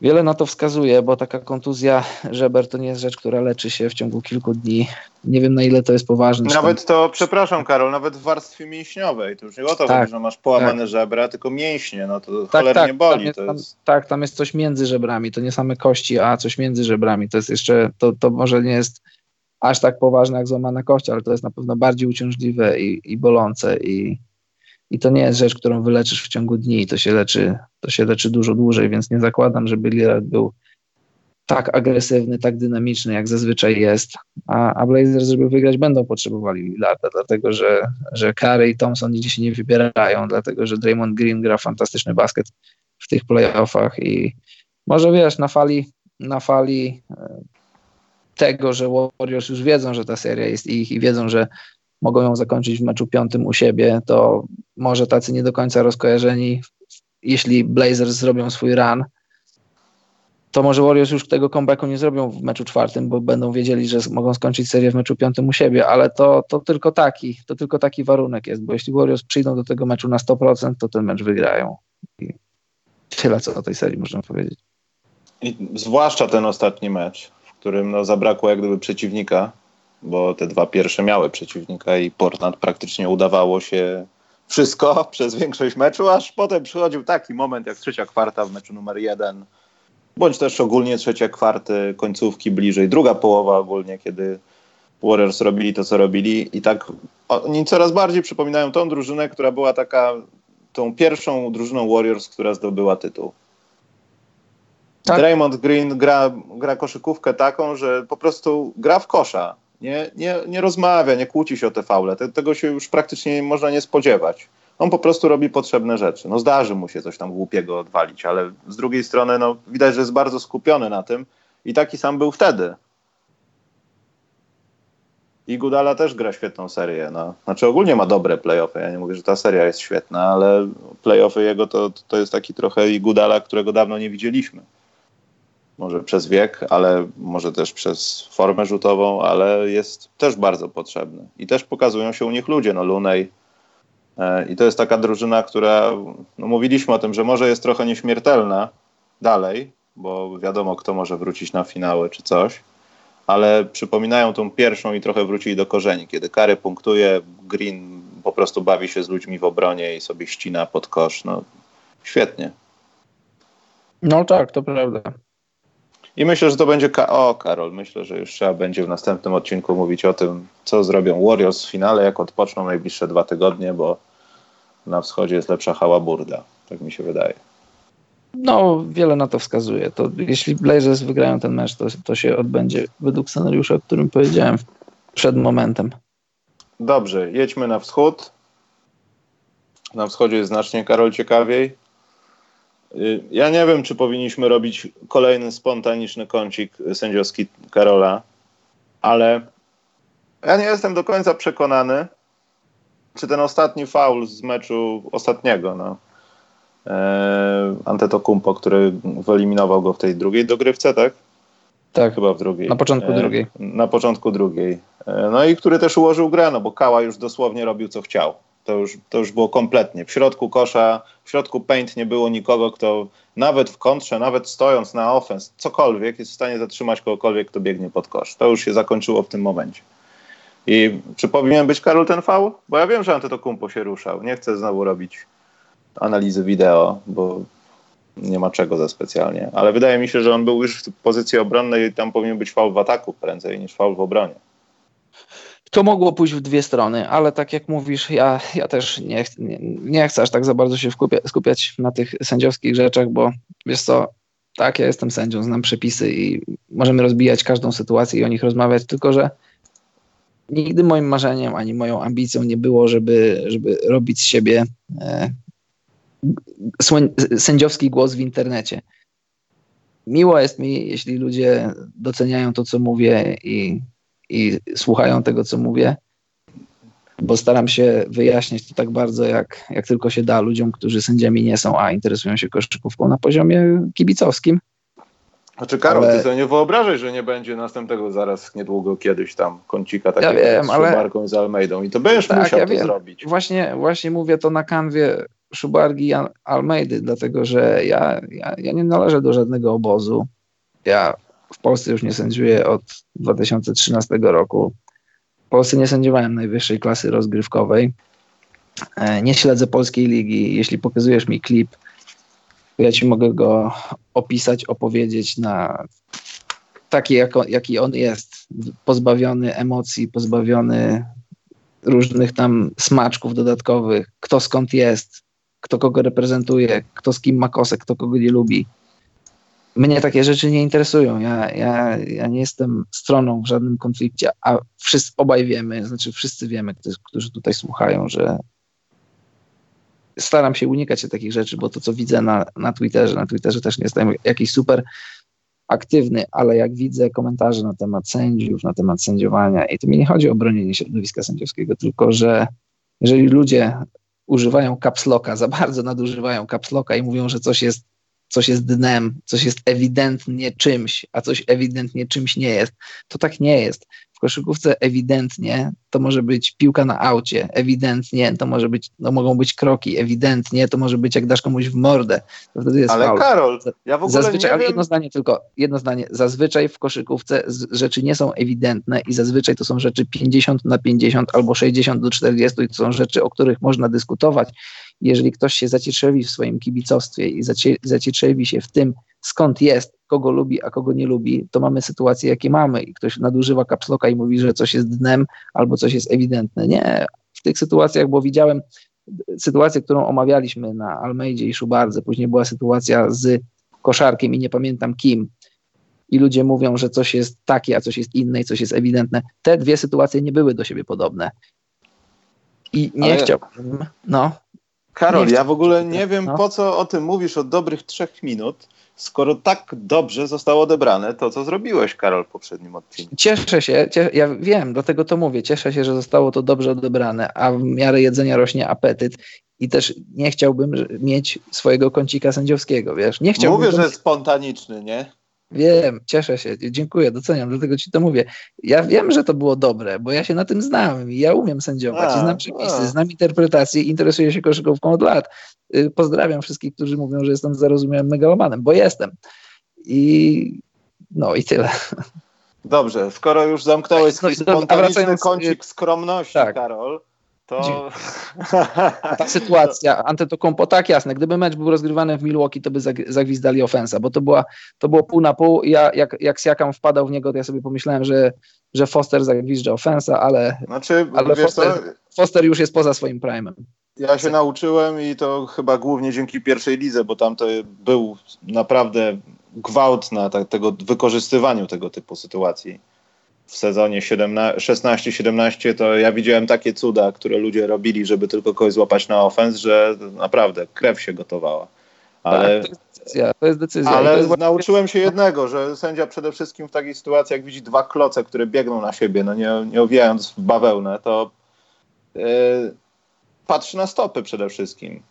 Speaker 2: Wiele na to wskazuje, bo taka kontuzja żeber to nie jest rzecz, która leczy się w ciągu kilku dni. Nie wiem na ile to jest poważne.
Speaker 1: Nawet to, przepraszam Karol, nawet w warstwie mięśniowej, to już nie o to tak, chodzi, że masz połamane tak. żebra, tylko mięśnie, no to tak, cholernie tak, boli. Tam jest,
Speaker 2: tam, tak, tam jest coś między żebrami, to nie same kości, a coś między żebrami. To jest jeszcze, to, to może nie jest aż tak poważne jak złamana kość, ale to jest na pewno bardziej uciążliwe i, i bolące i, i to nie jest rzecz, którą wyleczysz w ciągu dni, to się leczy, to się leczy dużo dłużej, więc nie zakładam, żeby Lillard był tak agresywny, tak dynamiczny, jak zazwyczaj jest, a, a Blazers, żeby wygrać, będą potrzebowali Lillarda, dlatego że, że Curry i Thompson nigdzie się nie wybierają, dlatego że Draymond Green gra fantastyczny basket w tych playoffach i może wiesz, na fali, na fali e, tego, że Warriors już wiedzą, że ta seria jest ich i wiedzą, że mogą ją zakończyć w meczu piątym u siebie, to może tacy nie do końca rozkojarzeni, jeśli Blazers zrobią swój run, to może Warriors już tego comebacku nie zrobią w meczu czwartym, bo będą wiedzieli, że mogą skończyć serię w meczu piątym u siebie, ale to, to tylko taki, to tylko taki warunek jest, bo jeśli Warriors przyjdą do tego meczu na 100%, to ten mecz wygrają. I tyle, co o tej serii można powiedzieć.
Speaker 1: I zwłaszcza ten ostatni mecz, w którym no, zabrakło jak gdyby przeciwnika, bo te dwa pierwsze miały przeciwnika i Portland praktycznie udawało się wszystko przez większość meczu, aż potem przychodził taki moment jak trzecia kwarta w meczu numer jeden, bądź też ogólnie trzecia kwarty, końcówki bliżej, druga połowa ogólnie, kiedy Warriors robili to, co robili i tak oni coraz bardziej przypominają tą drużynę, która była taka tą pierwszą drużyną Warriors, która zdobyła tytuł. Tak. Draymond Green gra, gra koszykówkę taką, że po prostu gra w kosza. Nie, nie, nie rozmawia, nie kłóci się o te faule. Te, tego się już praktycznie można nie spodziewać. On po prostu robi potrzebne rzeczy. No zdarzy mu się coś tam głupiego odwalić, ale z drugiej strony no, widać, że jest bardzo skupiony na tym i taki sam był wtedy. I Gudala też gra świetną serię. No. Znaczy ogólnie ma dobre playoffy. Ja nie mówię, że ta seria jest świetna, ale playoffy jego to, to jest taki trochę i Gudala, którego dawno nie widzieliśmy. Może przez wiek, ale może też przez formę rzutową, ale jest też bardzo potrzebny. I też pokazują się u nich ludzie. No Lunej, I to jest taka drużyna, która, no mówiliśmy o tym, że może jest trochę nieśmiertelna dalej, bo wiadomo, kto może wrócić na finały czy coś, ale przypominają tą pierwszą i trochę wrócili do korzeni, kiedy Kary punktuje, Green po prostu bawi się z ludźmi w obronie i sobie ścina pod kosz. No, świetnie.
Speaker 2: No tak, to prawda.
Speaker 1: I myślę, że to będzie. Ka o, Karol, myślę, że już trzeba będzie w następnym odcinku mówić o tym, co zrobią Warriors w finale, jak odpoczną najbliższe dwa tygodnie, bo na wschodzie jest lepsza hałaburda. Tak mi się wydaje.
Speaker 2: No, wiele na to wskazuje. To jeśli Blazers wygrają ten mecz, to, to się odbędzie według scenariusza, o którym powiedziałem przed momentem.
Speaker 1: Dobrze, jedźmy na wschód. Na wschodzie jest znacznie, Karol, ciekawiej. Y, ja nie wiem, czy powinniśmy robić kolejny spontaniczny kącik sędziowski Karola, ale ja nie jestem do końca przekonany, czy ten ostatni faul z meczu ostatniego, no, e, Antetokumpo, który wyeliminował go w tej drugiej dogrywce, tak?
Speaker 2: Tak.
Speaker 1: Chyba w drugiej.
Speaker 2: Na początku e, drugiej.
Speaker 1: Na początku drugiej. E, no i który też ułożył grę, no bo Kała już dosłownie robił co chciał. To już, to już było kompletnie. W środku kosza, w środku paint nie było nikogo, kto nawet w kontrze, nawet stojąc na offense, cokolwiek, jest w stanie zatrzymać kogokolwiek, kto biegnie pod kosz. To już się zakończyło w tym momencie. I czy powinien być Karol ten faul? Bo ja wiem, że Antetokumpo się ruszał. Nie chcę znowu robić analizy wideo, bo nie ma czego za specjalnie. Ale wydaje mi się, że on był już w pozycji obronnej i tam powinien być faul w ataku prędzej niż faul w obronie.
Speaker 2: To mogło pójść w dwie strony, ale tak jak mówisz, ja, ja też nie, nie, nie chcę aż tak za bardzo się skupia, skupiać na tych sędziowskich rzeczach, bo wiesz co, tak, ja jestem sędzią, znam przepisy i możemy rozbijać każdą sytuację i o nich rozmawiać, tylko że nigdy moim marzeniem ani moją ambicją nie było, żeby, żeby robić z siebie e, sędziowski głos w internecie. Miło jest mi, jeśli ludzie doceniają to, co mówię i i słuchają tego, co mówię, bo staram się wyjaśniać to tak bardzo, jak, jak tylko się da ludziom, którzy sędziami nie są, a interesują się koszykówką na poziomie kibicowskim.
Speaker 1: Znaczy Karol, ale... ty sobie nie wyobrażaj, że nie będzie następnego zaraz niedługo kiedyś tam kącika takiego ja wiem, z ale... z Almeidą i to będziesz tak, musiał ja to wiem. zrobić.
Speaker 2: Właśnie, właśnie mówię to na kanwie Szubargi i Almeidy, dlatego że ja, ja, ja nie należę do żadnego obozu. Ja w Polsce już nie sędziuję od 2013 roku. W Polsce nie sędziowałem najwyższej klasy rozgrywkowej. E, nie śledzę polskiej ligi. Jeśli pokazujesz mi klip, to ja ci mogę go opisać, opowiedzieć na taki, jaki on jest. Pozbawiony emocji, pozbawiony różnych tam smaczków dodatkowych, kto skąd jest, kto kogo reprezentuje, kto z kim ma kosę, kto kogo nie lubi mnie takie rzeczy nie interesują. Ja, ja, ja nie jestem stroną w żadnym konflikcie, a wszyscy, obaj wiemy, znaczy wszyscy wiemy, którzy tutaj słuchają, że staram się unikać takich rzeczy, bo to, co widzę na, na Twitterze, na Twitterze też nie jestem jakiś super aktywny, ale jak widzę komentarze na temat sędziów, na temat sędziowania, i to mi nie chodzi o bronienie środowiska sędziowskiego, tylko że jeżeli ludzie używają capslocka, za bardzo nadużywają capslocka i mówią, że coś jest coś jest dnem, coś jest ewidentnie czymś, a coś ewidentnie czymś nie jest. To tak nie jest. W koszykówce ewidentnie to może być piłka na aucie, ewidentnie to może być, no mogą być kroki, ewidentnie to może być jak dasz komuś w mordę. To wtedy jest
Speaker 1: ale
Speaker 2: faul.
Speaker 1: Karol, ja w ogóle
Speaker 2: zazwyczaj,
Speaker 1: nie wiem...
Speaker 2: jedno zdanie tylko, jedno zdanie. Zazwyczaj w koszykówce rzeczy nie są ewidentne i zazwyczaj to są rzeczy 50 na 50 albo 60 do 40 i to są rzeczy, o których można dyskutować Jeżeli ktoś się zacietrzewi w swoim kibicostwie i zacietrzewi się w tym, skąd jest, kogo lubi, a kogo nie lubi, to mamy sytuacje, jakie mamy i ktoś nadużywa kapsloka i mówi, że coś jest dnem albo coś jest ewidentne. Nie, w tych sytuacjach, bo widziałem sytuację, którą omawialiśmy na Almeidzie i Szubardze, później była sytuacja z koszarkiem i nie pamiętam kim, i ludzie mówią, że coś jest takie, a coś jest inne i coś jest ewidentne. Te dwie sytuacje nie były do siebie podobne. I nie Ale... chciałbym, no.
Speaker 1: Karol, ja w ogóle nie wiem, no. po co o tym mówisz od dobrych trzech minut, skoro tak dobrze zostało odebrane to, co zrobiłeś, Karol, w poprzednim odcinku.
Speaker 2: Cieszę się, cies ja wiem, dlatego to mówię, cieszę się, że zostało to dobrze odebrane, a w miarę jedzenia rośnie apetyt i też nie chciałbym mieć swojego kącika sędziowskiego, wiesz. Nie chciałbym
Speaker 1: Mówię, że spontaniczny, nie?
Speaker 2: Wiem, cieszę się, dziękuję, doceniam, dlatego ci to mówię. Ja wiem, że to było dobre, bo ja się na tym znam i ja umiem sędziować, a, znam przepisy, a. znam interpretację, interesuję się koszykówką od lat. Y, pozdrawiam wszystkich, którzy mówią, że jestem zarozumiałym megalomanem, bo jestem. I no i tyle.
Speaker 1: Dobrze, skoro już zamknąłeś no, swój spontaniczny kącik skromności, tak. Karol, to...
Speaker 2: Ta sytuacja, Antetokounmpo, tak jasne, gdyby mecz był rozgrywany w Milwaukee, to by zagwizdali ofensa, bo to, była, to było pół na pół. Ja, jak, jak Siakam wpadał w niego, to ja sobie pomyślałem, że, że Foster zagwizdże ofensa, ale, znaczy, ale Foster, Foster już jest poza swoim prime'em.
Speaker 1: Ja się nauczyłem i to chyba głównie dzięki pierwszej lidze, bo tam to był naprawdę gwałt na tak, tego wykorzystywaniu tego typu sytuacji w sezonie 16-17 to ja widziałem takie cuda, które ludzie robili, żeby tylko kogoś złapać na ofens, że naprawdę krew się gotowała. Ale,
Speaker 2: tak, to, jest decyzja, to jest decyzja.
Speaker 1: Ale
Speaker 2: jest
Speaker 1: nauczyłem się jednego, że sędzia przede wszystkim w takich sytuacjach, jak widzi dwa kloce, które biegną na siebie, no nie, nie owijając w bawełnę, to yy, patrzy na stopy przede wszystkim.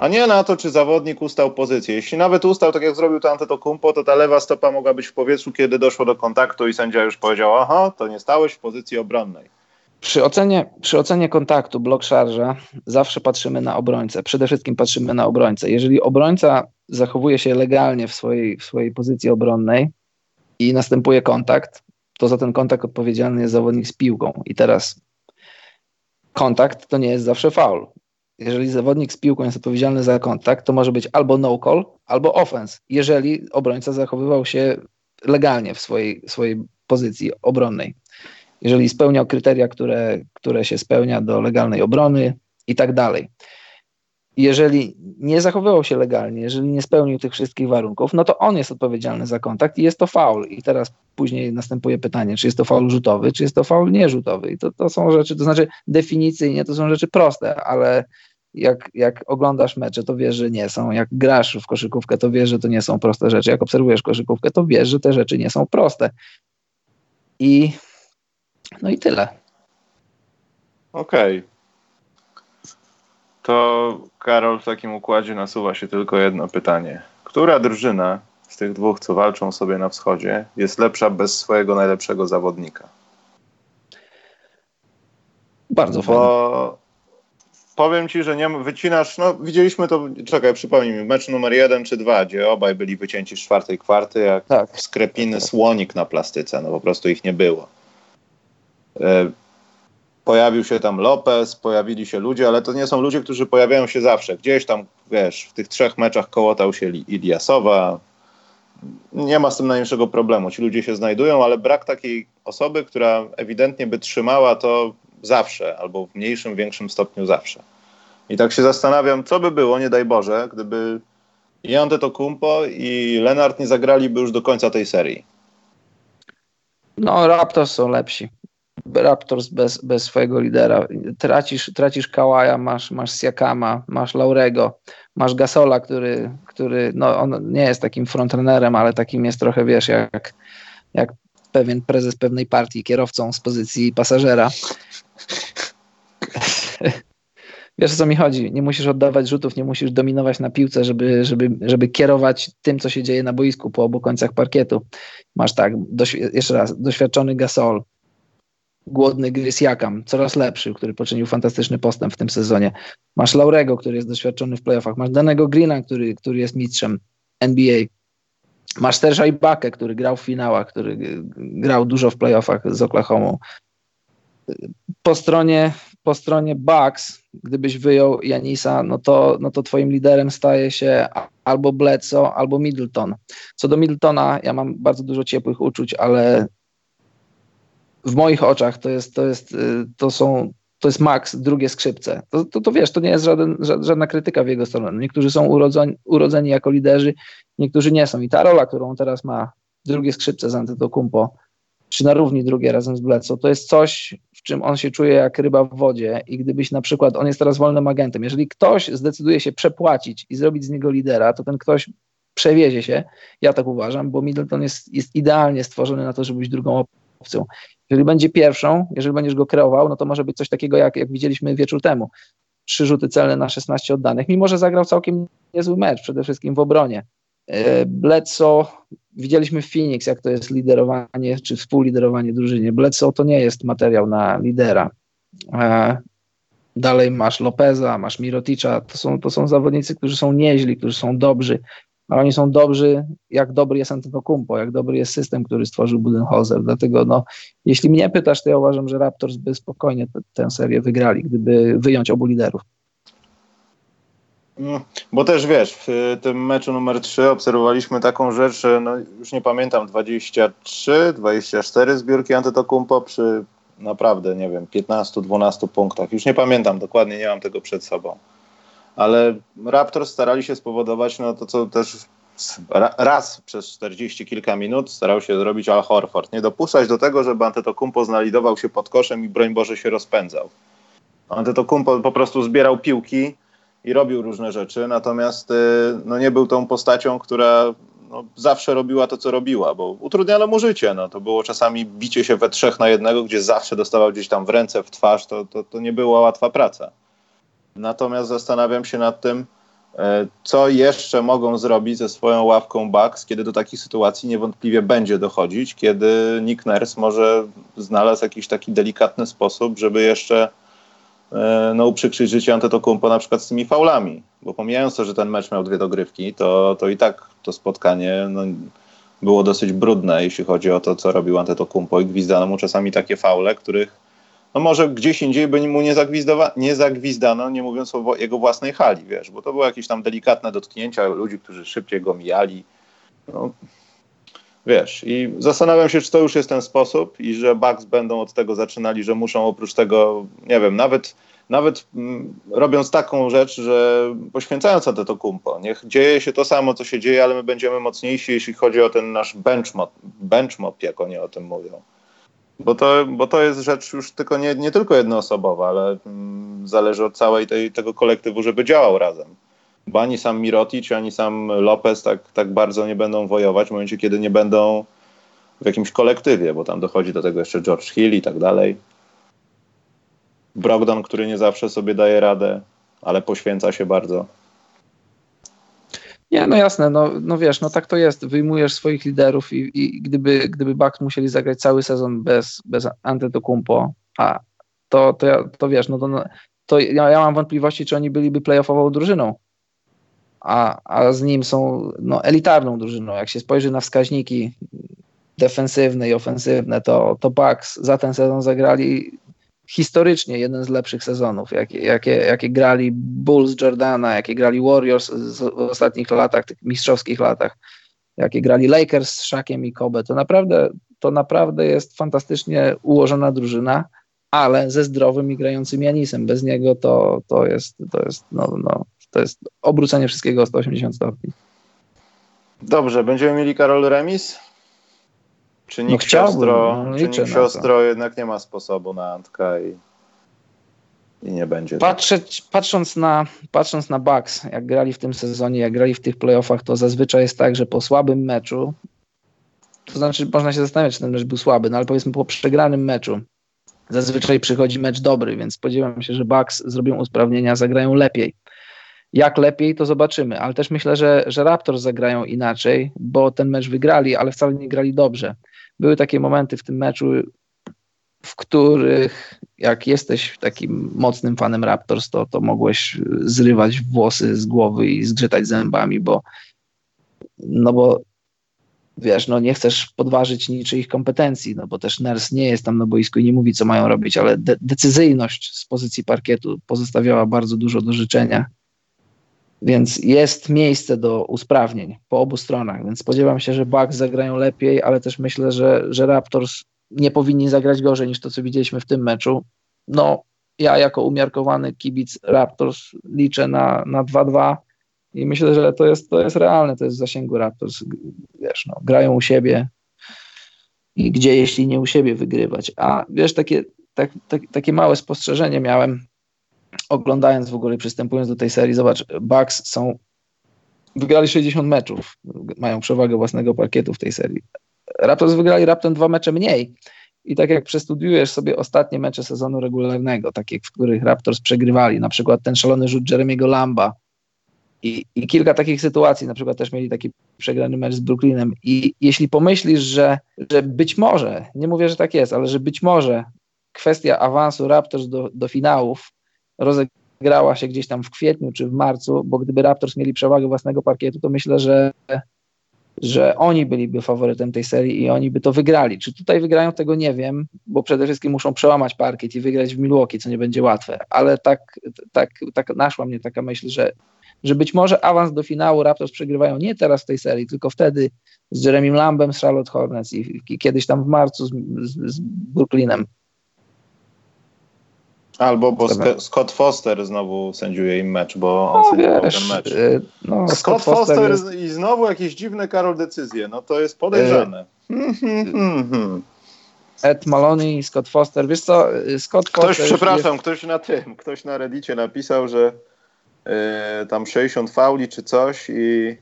Speaker 1: A nie na to, czy zawodnik ustał pozycję. Jeśli nawet ustał, tak jak zrobił to Antetokounmpo, to ta lewa stopa mogła być w powietrzu, kiedy doszło do kontaktu i sędzia już powiedział, aha, to nie stałeś w pozycji obronnej.
Speaker 2: Przy ocenie, przy ocenie kontaktu, blok szarża, zawsze patrzymy na obrońcę. Przede wszystkim patrzymy na obrońcę. Jeżeli obrońca zachowuje się legalnie w swojej, w swojej pozycji obronnej i następuje kontakt, to za ten kontakt odpowiedzialny jest zawodnik z piłką. I teraz kontakt to nie jest zawsze faul jeżeli zawodnik z piłką jest odpowiedzialny za kontakt, to może być albo no call, albo offense, jeżeli obrońca zachowywał się legalnie w swojej, swojej pozycji obronnej. Jeżeli spełniał kryteria, które, które się spełnia do legalnej obrony i tak dalej. Jeżeli nie zachowywał się legalnie, jeżeli nie spełnił tych wszystkich warunków, no to on jest odpowiedzialny za kontakt i jest to faul. I teraz później następuje pytanie, czy jest to faul rzutowy, czy jest to faul nierzutowy. I to, to są rzeczy, to znaczy definicyjnie to są rzeczy proste, ale jak, jak oglądasz mecze, to wiesz, że nie są. Jak grasz w koszykówkę, to wiesz, że to nie są proste rzeczy. Jak obserwujesz koszykówkę, to wiesz, że te rzeczy nie są proste. I no i tyle.
Speaker 1: Okej. Okay. To Karol, w takim układzie nasuwa się tylko jedno pytanie. Która drużyna z tych dwóch, co walczą sobie na wschodzie, jest lepsza bez swojego najlepszego zawodnika?
Speaker 2: Bardzo Bo
Speaker 1: fajnie powiem ci, że nie wycinasz, no widzieliśmy to, czekaj, przypomnij mi, mecz numer jeden czy dwa, gdzie obaj byli wycięci z czwartej kwarty, jak tak. skrepiny słonik na plastyce, no po prostu ich nie było. E, pojawił się tam Lopez, pojawili się ludzie, ale to nie są ludzie, którzy pojawiają się zawsze. Gdzieś tam, wiesz, w tych trzech meczach kołotał się Iliasowa, nie ma z tym najmniejszego problemu. Ci ludzie się znajdują, ale brak takiej osoby, która ewidentnie by trzymała to zawsze, albo w mniejszym, większym stopniu zawsze. I tak się zastanawiam, co by było, nie daj Boże, gdyby i Antetokounmpo i Lenart nie zagraliby już do końca tej serii.
Speaker 2: No, Raptors są lepsi. Raptors bez, bez swojego lidera. Tracisz, tracisz Kałaja, masz, masz Siakama, masz Laurego, masz Gasola, który, który no, on nie jest takim frontrunerem, ale takim jest trochę, wiesz, jak, jak pewien prezes pewnej partii, kierowcą z pozycji pasażera. Wiesz o co mi chodzi? Nie musisz oddawać rzutów, nie musisz dominować na piłce, żeby, żeby, żeby kierować tym, co się dzieje na boisku po obu końcach parkietu. Masz tak, jeszcze raz, doświadczony Gasol, głodny Grysiakam, coraz lepszy, który poczynił fantastyczny postęp w tym sezonie. Masz Laurego, który jest doświadczony w playoffach. Masz Danego Greena, który, który jest mistrzem NBA. Masz też Ibakę, który grał w finałach, który grał dużo w playoffach z Oklahoma. Po stronie, po stronie Bucks gdybyś wyjął Janisa, no to, no to twoim liderem staje się albo Bledsoe, albo Middleton. Co do Middletona, ja mam bardzo dużo ciepłych uczuć, ale w moich oczach to jest, to jest, y, to są, to jest Max, drugie skrzypce. To, to, to wiesz, to nie jest żaden, żadna krytyka w jego stronę. Niektórzy są urodzeni, urodzeni jako liderzy, niektórzy nie są. I ta rola, którą teraz ma drugie skrzypce z Antetokumpo, czy na równi drugie razem z Bledsoe, to jest coś, w czym on się czuje jak ryba w wodzie i gdybyś na przykład, on jest teraz wolnym agentem, jeżeli ktoś zdecyduje się przepłacić i zrobić z niego lidera, to ten ktoś przewiezie się, ja tak uważam, bo Middleton jest, jest idealnie stworzony na to, żeby być drugą opcją. Jeżeli będzie pierwszą, jeżeli będziesz go kreował, no to może być coś takiego, jak, jak widzieliśmy wieczór temu. Trzy rzuty celne na 16 oddanych, mimo że zagrał całkiem niezły mecz, przede wszystkim w obronie. E, Bledsoe, widzieliśmy w Phoenix, jak to jest liderowanie, czy współliderowanie drużynie. Bledsoe to nie jest materiał na lidera. E, dalej masz Lopeza, masz Miroticza, to są, to są zawodnicy, którzy są nieźli, którzy są dobrzy, a oni są dobrzy, jak dobry jest Antetokounmpo, jak dobry jest system, który stworzył Budenholzer. Dlatego, no, jeśli mnie pytasz, to ja uważam, że Raptors by spokojnie tę serię wygrali, gdyby wyjąć obu liderów.
Speaker 1: Mm, bo też wiesz, w tym meczu numer 3 obserwowaliśmy taką rzecz, no, już nie pamiętam, 23, 24 zbiórki Antetokounmpo przy naprawdę, nie wiem, 15-12 punktach. Już nie pamiętam dokładnie, nie mam tego przed sobą ale Raptors starali się spowodować no to, co też raz przez 40 kilka minut starał się zrobić Al Horford. Nie dopuszczać do tego, żeby Antetokounmpo znalidował się pod koszem i broń Boże się rozpędzał. Antetokounmpo po prostu zbierał piłki i robił różne rzeczy, natomiast y, no, nie był tą postacią, która no, zawsze robiła to, co robiła, bo utrudniano mu życie. No, to było czasami bicie się we trzech na jednego, gdzie zawsze dostawał gdzieś tam w ręce, w twarz. To, to, to nie była łatwa praca. Natomiast zastanawiam się nad tym, e, co jeszcze mogą zrobić ze swoją ławką Bucks, kiedy do takich sytuacji niewątpliwie będzie dochodzić, kiedy Nick Nurse może znalazł jakiś taki delikatny sposób, żeby jeszcze no, uprzykrzyć życie Antetokounmpo na przykład z tymi faulami, bo pomijając to, że ten mecz miał dwie dogrywki, to, to i tak to spotkanie no, było dosyć brudne, jeśli chodzi o to, co robił Antetokounmpo i gwizdano mu czasami takie faule, których no może gdzieś indziej by mu nie, nie zagwizdano, nie mówiąc o jego własnej hali, wiesz, bo to były jakieś tam delikatne dotknięcia ludzi, którzy szybciej go mijali. No, wiesz, i zastanawiam się, czy to już jest ten sposób i że Bucks będą od tego zaczynali, że muszą oprócz tego, nie wiem, nawet nawet mm, robiąc taką rzecz, że poświęcając to kumpo, niech dzieje się to samo, co się dzieje, ale my będziemy mocniejsi, jeśli chodzi o ten nasz benchmop, benchmop jak oni o tym mówią. Bo to, bo to jest rzecz już tylko nie, nie tylko jednoosobowa, ale mm, zależy od całej tej, tego kolektywu, żeby działał razem. Bo ani sam Mirotic, ani sam Lopez tak, tak bardzo nie będą wojować w momencie, kiedy nie będą w jakimś kolektywie, bo tam dochodzi do tego jeszcze George Hill i tak dalej. Brogdon, który nie zawsze sobie daje radę, ale poświęca się bardzo.
Speaker 2: Nie, no jasne, no, no wiesz, no tak to jest. Wyjmujesz swoich liderów i, i gdyby, gdyby Bucks musieli zagrać cały sezon bez, bez Antetokumpo, a to, to, ja, to wiesz, no to, to ja, ja mam wątpliwości, czy oni byliby playoffową drużyną. A, a z nim są no, elitarną drużyną. Jak się spojrzy na wskaźniki defensywne i ofensywne, to, to Bucks za ten sezon zagrali historycznie jeden z lepszych sezonów, jakie, jakie, jakie grali Bulls Jordana, jakie grali Warriors w ostatnich latach, tych mistrzowskich latach, jakie grali Lakers z Szakiem i Kobe. To naprawdę, to naprawdę jest fantastycznie ułożona drużyna, ale ze zdrowym i grającym Janisem. Bez niego to, to jest, to jest, no, no, to jest obrócenie wszystkiego o 180 stopni.
Speaker 1: Dobrze, będziemy mieli Karol Remis? Czy nikt no siostro, no, czy nikt siostro jednak nie ma sposobu na Antka i, i nie będzie.
Speaker 2: Patrzeć, patrząc, na, patrząc na Bucks, jak grali w tym sezonie, jak grali w tych playoffach, to zazwyczaj jest tak, że po słabym meczu, to znaczy można się zastanawiać, czy ten mecz był słaby, no ale powiedzmy po przegranym meczu, zazwyczaj przychodzi mecz dobry, więc spodziewam się, że Bucks zrobią usprawnienia, zagrają lepiej. Jak lepiej, to zobaczymy, ale też myślę, że, że Raptors zagrają inaczej, bo ten mecz wygrali, ale wcale nie grali dobrze były takie momenty w tym meczu, w których jak jesteś takim mocnym fanem Raptors, to, to mogłeś zrywać włosy z głowy i zgrzytać zębami, bo no bo wiesz, no nie chcesz podważyć niczyich kompetencji, no bo też Ners nie jest tam na boisku i nie mówi, co mają robić, ale de decyzyjność z pozycji parkietu pozostawiała bardzo dużo do życzenia. Więc jest miejsce do usprawnień po obu stronach, więc spodziewam się, że Bucks zagrają lepiej, ale też myślę, że, że Raptors nie powinni zagrać gorzej niż to, co widzieliśmy w tym meczu. No, ja jako umiarkowany kibic Raptors liczę na, na 2-2 i myślę, że to jest, to jest realne, to jest w zasięgu Raptors. Wiesz, no, grają u siebie i gdzie jeśli nie u siebie wygrywać. A wiesz, takie, tak, tak, takie małe spostrzeżenie miałem oglądając w ogóle, przystępując do tej serii, zobacz, Bucks są, wygrali 60 meczów, mają przewagę własnego parkietu w tej serii. Raptors wygrali raptem dwa mecze mniej. I tak jak przestudiujesz sobie ostatnie mecze sezonu regularnego, takie, w których Raptors przegrywali, na przykład ten szalony rzut Jeremiego Lamba i, i kilka takich sytuacji, na przykład też mieli taki przegrany mecz z Brooklynem i jeśli pomyślisz, że, że być może, nie mówię, że tak jest, ale że być może kwestia awansu Raptors do, do finałów rozegrała się gdzieś tam w kwietniu czy w marcu, bo gdyby Raptors mieli przewagę własnego parkietu, to myślę, że, że oni byliby faworytem tej serii i oni by to wygrali. Czy tutaj wygrają, tego nie wiem, bo przede wszystkim muszą przełamać parkiet i wygrać w Milwaukee, co nie będzie łatwe, ale tak, tak, tak naszła mnie taka myśl, że, że być może awans do finału Raptors przegrywają nie teraz w tej serii, tylko wtedy z Jeremim Lambem, z Charlotte Hornets i, i kiedyś tam w marcu z, z, z Brooklynem.
Speaker 1: Albo bo Scott Foster znowu sędziuje im mecz, bo on no, ten mecz. Y, no, Scott, Scott Foster, Foster jest... i znowu jakieś dziwne Karol decyzje. No to jest podejrzane.
Speaker 2: Y... Ed Maloney i Scott Foster. Wiesz co, y, Scott
Speaker 1: ktoś, Foster... Przepraszam, jest... ktoś na tym, ktoś na reddicie napisał, że y, tam 60 fauli czy coś i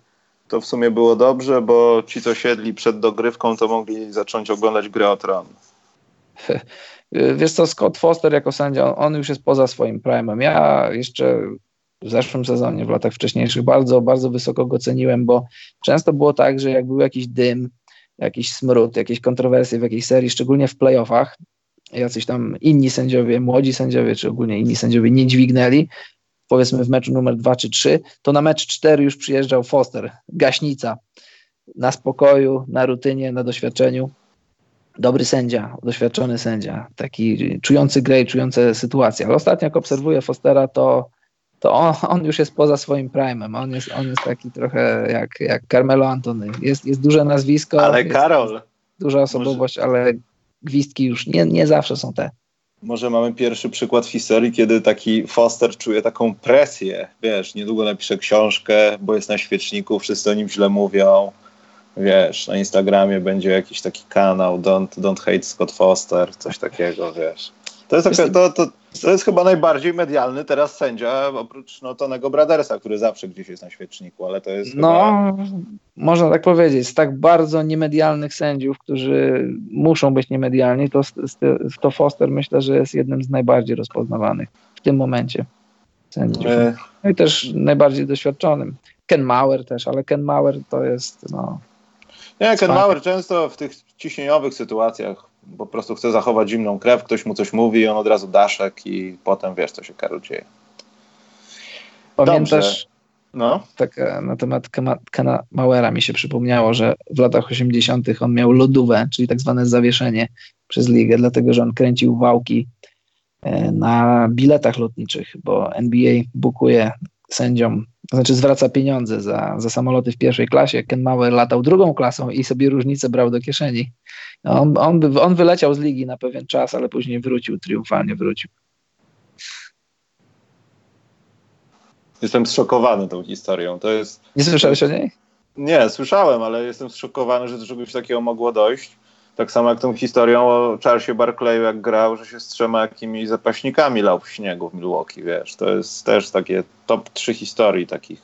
Speaker 1: to w sumie było dobrze, bo ci, co siedli przed dogrywką, to mogli zacząć oglądać grę o tron.
Speaker 2: Wiesz co, Scott Foster jako sędzia, on już jest poza swoim prime'em. Ja jeszcze w zeszłym sezonie, w latach wcześniejszych bardzo, bardzo wysoko go ceniłem, bo często było tak, że jak był jakiś dym, jakiś smród, jakieś kontrowersje w jakiejś serii, szczególnie w playoffach, jacyś tam inni sędziowie, młodzi sędziowie, czy ogólnie inni sędziowie nie dźwignęli, powiedzmy w meczu numer 2 czy 3, to na mecz 4 już przyjeżdżał Foster, gaśnica, na spokoju, na rutynie, na doświadczeniu dobry sędzia, doświadczony sędzia, taki czujący grę i czujący sytuację. Ale ostatnio jak obserwuję Fostera, to, to on, on, już jest poza swoim prime'em. On jest, on jest taki trochę jak, jak Carmelo Antony. Jest, jest duże nazwisko.
Speaker 1: Ale Karol.
Speaker 2: Duża osobowość, może... ale gwizdki już nie, nie zawsze są te.
Speaker 1: Może mamy pierwszy przykład w historii, kiedy taki Foster czuje taką presję. Wiesz, niedługo napisze książkę, bo jest na świeczniku, wszyscy o nim źle mówią wiesz, na Instagramie będzie jakiś taki kanał Don't, don't Hate Scott Foster, coś takiego, wiesz. To jest, taka, to, to, to jest chyba najbardziej medialny teraz sędzia, oprócz no, Tonego Bradersa, który zawsze gdzieś jest na świeczniku, ale to jest
Speaker 2: No, chyba... można tak powiedzieć. Z tak bardzo niemedialnych sędziów, którzy muszą być niemedialni, to, to Foster myślę, że jest jednym z najbardziej rozpoznawanych w tym momencie sędziów. E... No i też najbardziej doświadczonym. Ken Mauer też, ale Ken Mauer to jest no,
Speaker 1: nie, Ken Mauer często w tych ciśnieniowych sytuacjach po prostu chce zachować zimną krew, ktoś mu coś mówi on od razu daszek i potem wiesz, co się Karol dzieje.
Speaker 2: Pamiętasz, no. tak e, na temat Kena Mauera mi się przypomniało, że w latach 80. on miał lodówę, czyli tak zwane zawieszenie przez ligę, dlatego że on kręcił wałki e, na biletach lotniczych, bo NBA bukuje sędziom znaczy zwraca pieniądze za, za samoloty w pierwszej klasie. Ken Mauer latał drugą klasą i sobie różnicę brał do kieszeni. On, on, on wyleciał z ligi na pewien czas, ale później wrócił, triumfalnie wrócił.
Speaker 1: Jestem zszokowany tą historią. To jest...
Speaker 2: Nie słyszałeś o niej?
Speaker 1: Nie, słyszałem, ale jestem zszokowany, że do czegoś takiego mogło dojść. Tak samo jak tą historią o Charlesie Barclayu, jak grał, że się z trzema jakimiś zapaśnikami lał w śniegu w Milwaukee, wiesz. To jest też takie top trzy historii takich,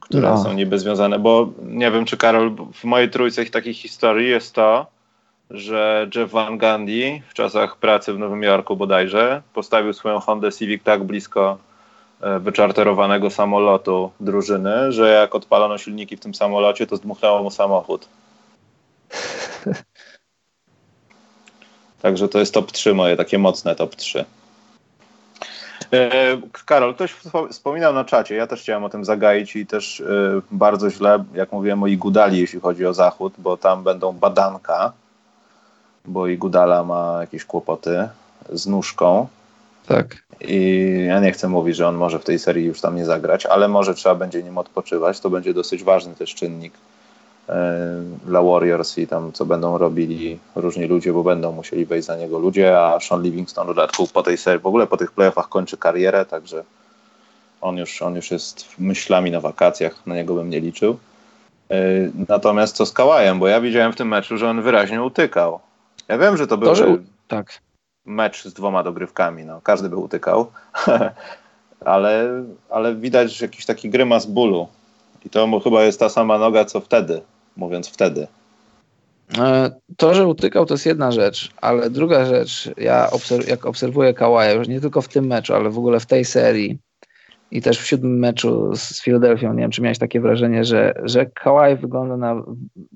Speaker 1: które no. są niby związane, bo nie wiem, czy Karol, w mojej trójce takich historii jest to, że Jeff Van Gundy w czasach pracy w Nowym Jorku bodajże postawił swoją Hondę Civic tak blisko e, wyczarterowanego samolotu drużyny, że jak odpalono silniki w tym samolocie, to zdmuchnęło mu samochód. Także to jest top 3 moje, takie mocne top 3. E, Karol, ktoś wspominał na czacie, ja też chciałem o tym zagaić i też e, bardzo źle, jak mówiłem o Igudali, jeśli chodzi o Zachód, bo tam będą badanka, bo Igudala ma jakieś kłopoty z nóżką.
Speaker 2: Tak.
Speaker 1: I ja nie chcę mówić, że on może w tej serii już tam nie zagrać, ale może trzeba będzie nim odpoczywać. To będzie dosyć ważny też czynnik dla Warriors i tam co będą robili różni ludzie, bo będą musieli wejść za niego ludzie, a Sean Livingston w dodatku po tej serii, w ogóle po tych playoffach kończy karierę, także on już, on już jest myślami na wakacjach, na niego bym nie liczył. E, natomiast co z Kałajem, bo ja widziałem w tym meczu, że on wyraźnie utykał. Ja wiem, że to był
Speaker 2: tak.
Speaker 1: mecz z dwoma dogrywkami, no, każdy by utykał, ale, ale widać jakiś taki grymas bólu. I to chyba jest ta sama noga, co wtedy, mówiąc wtedy.
Speaker 2: E, to, że utykał, to jest jedna rzecz, ale druga rzecz, ja obserw jak obserwuję Kałaja, już nie tylko w tym meczu, ale w ogóle w tej serii i też w siódmym meczu z Filadelfią, nie wiem, czy miałeś takie wrażenie, że, że Kałaj wygląda na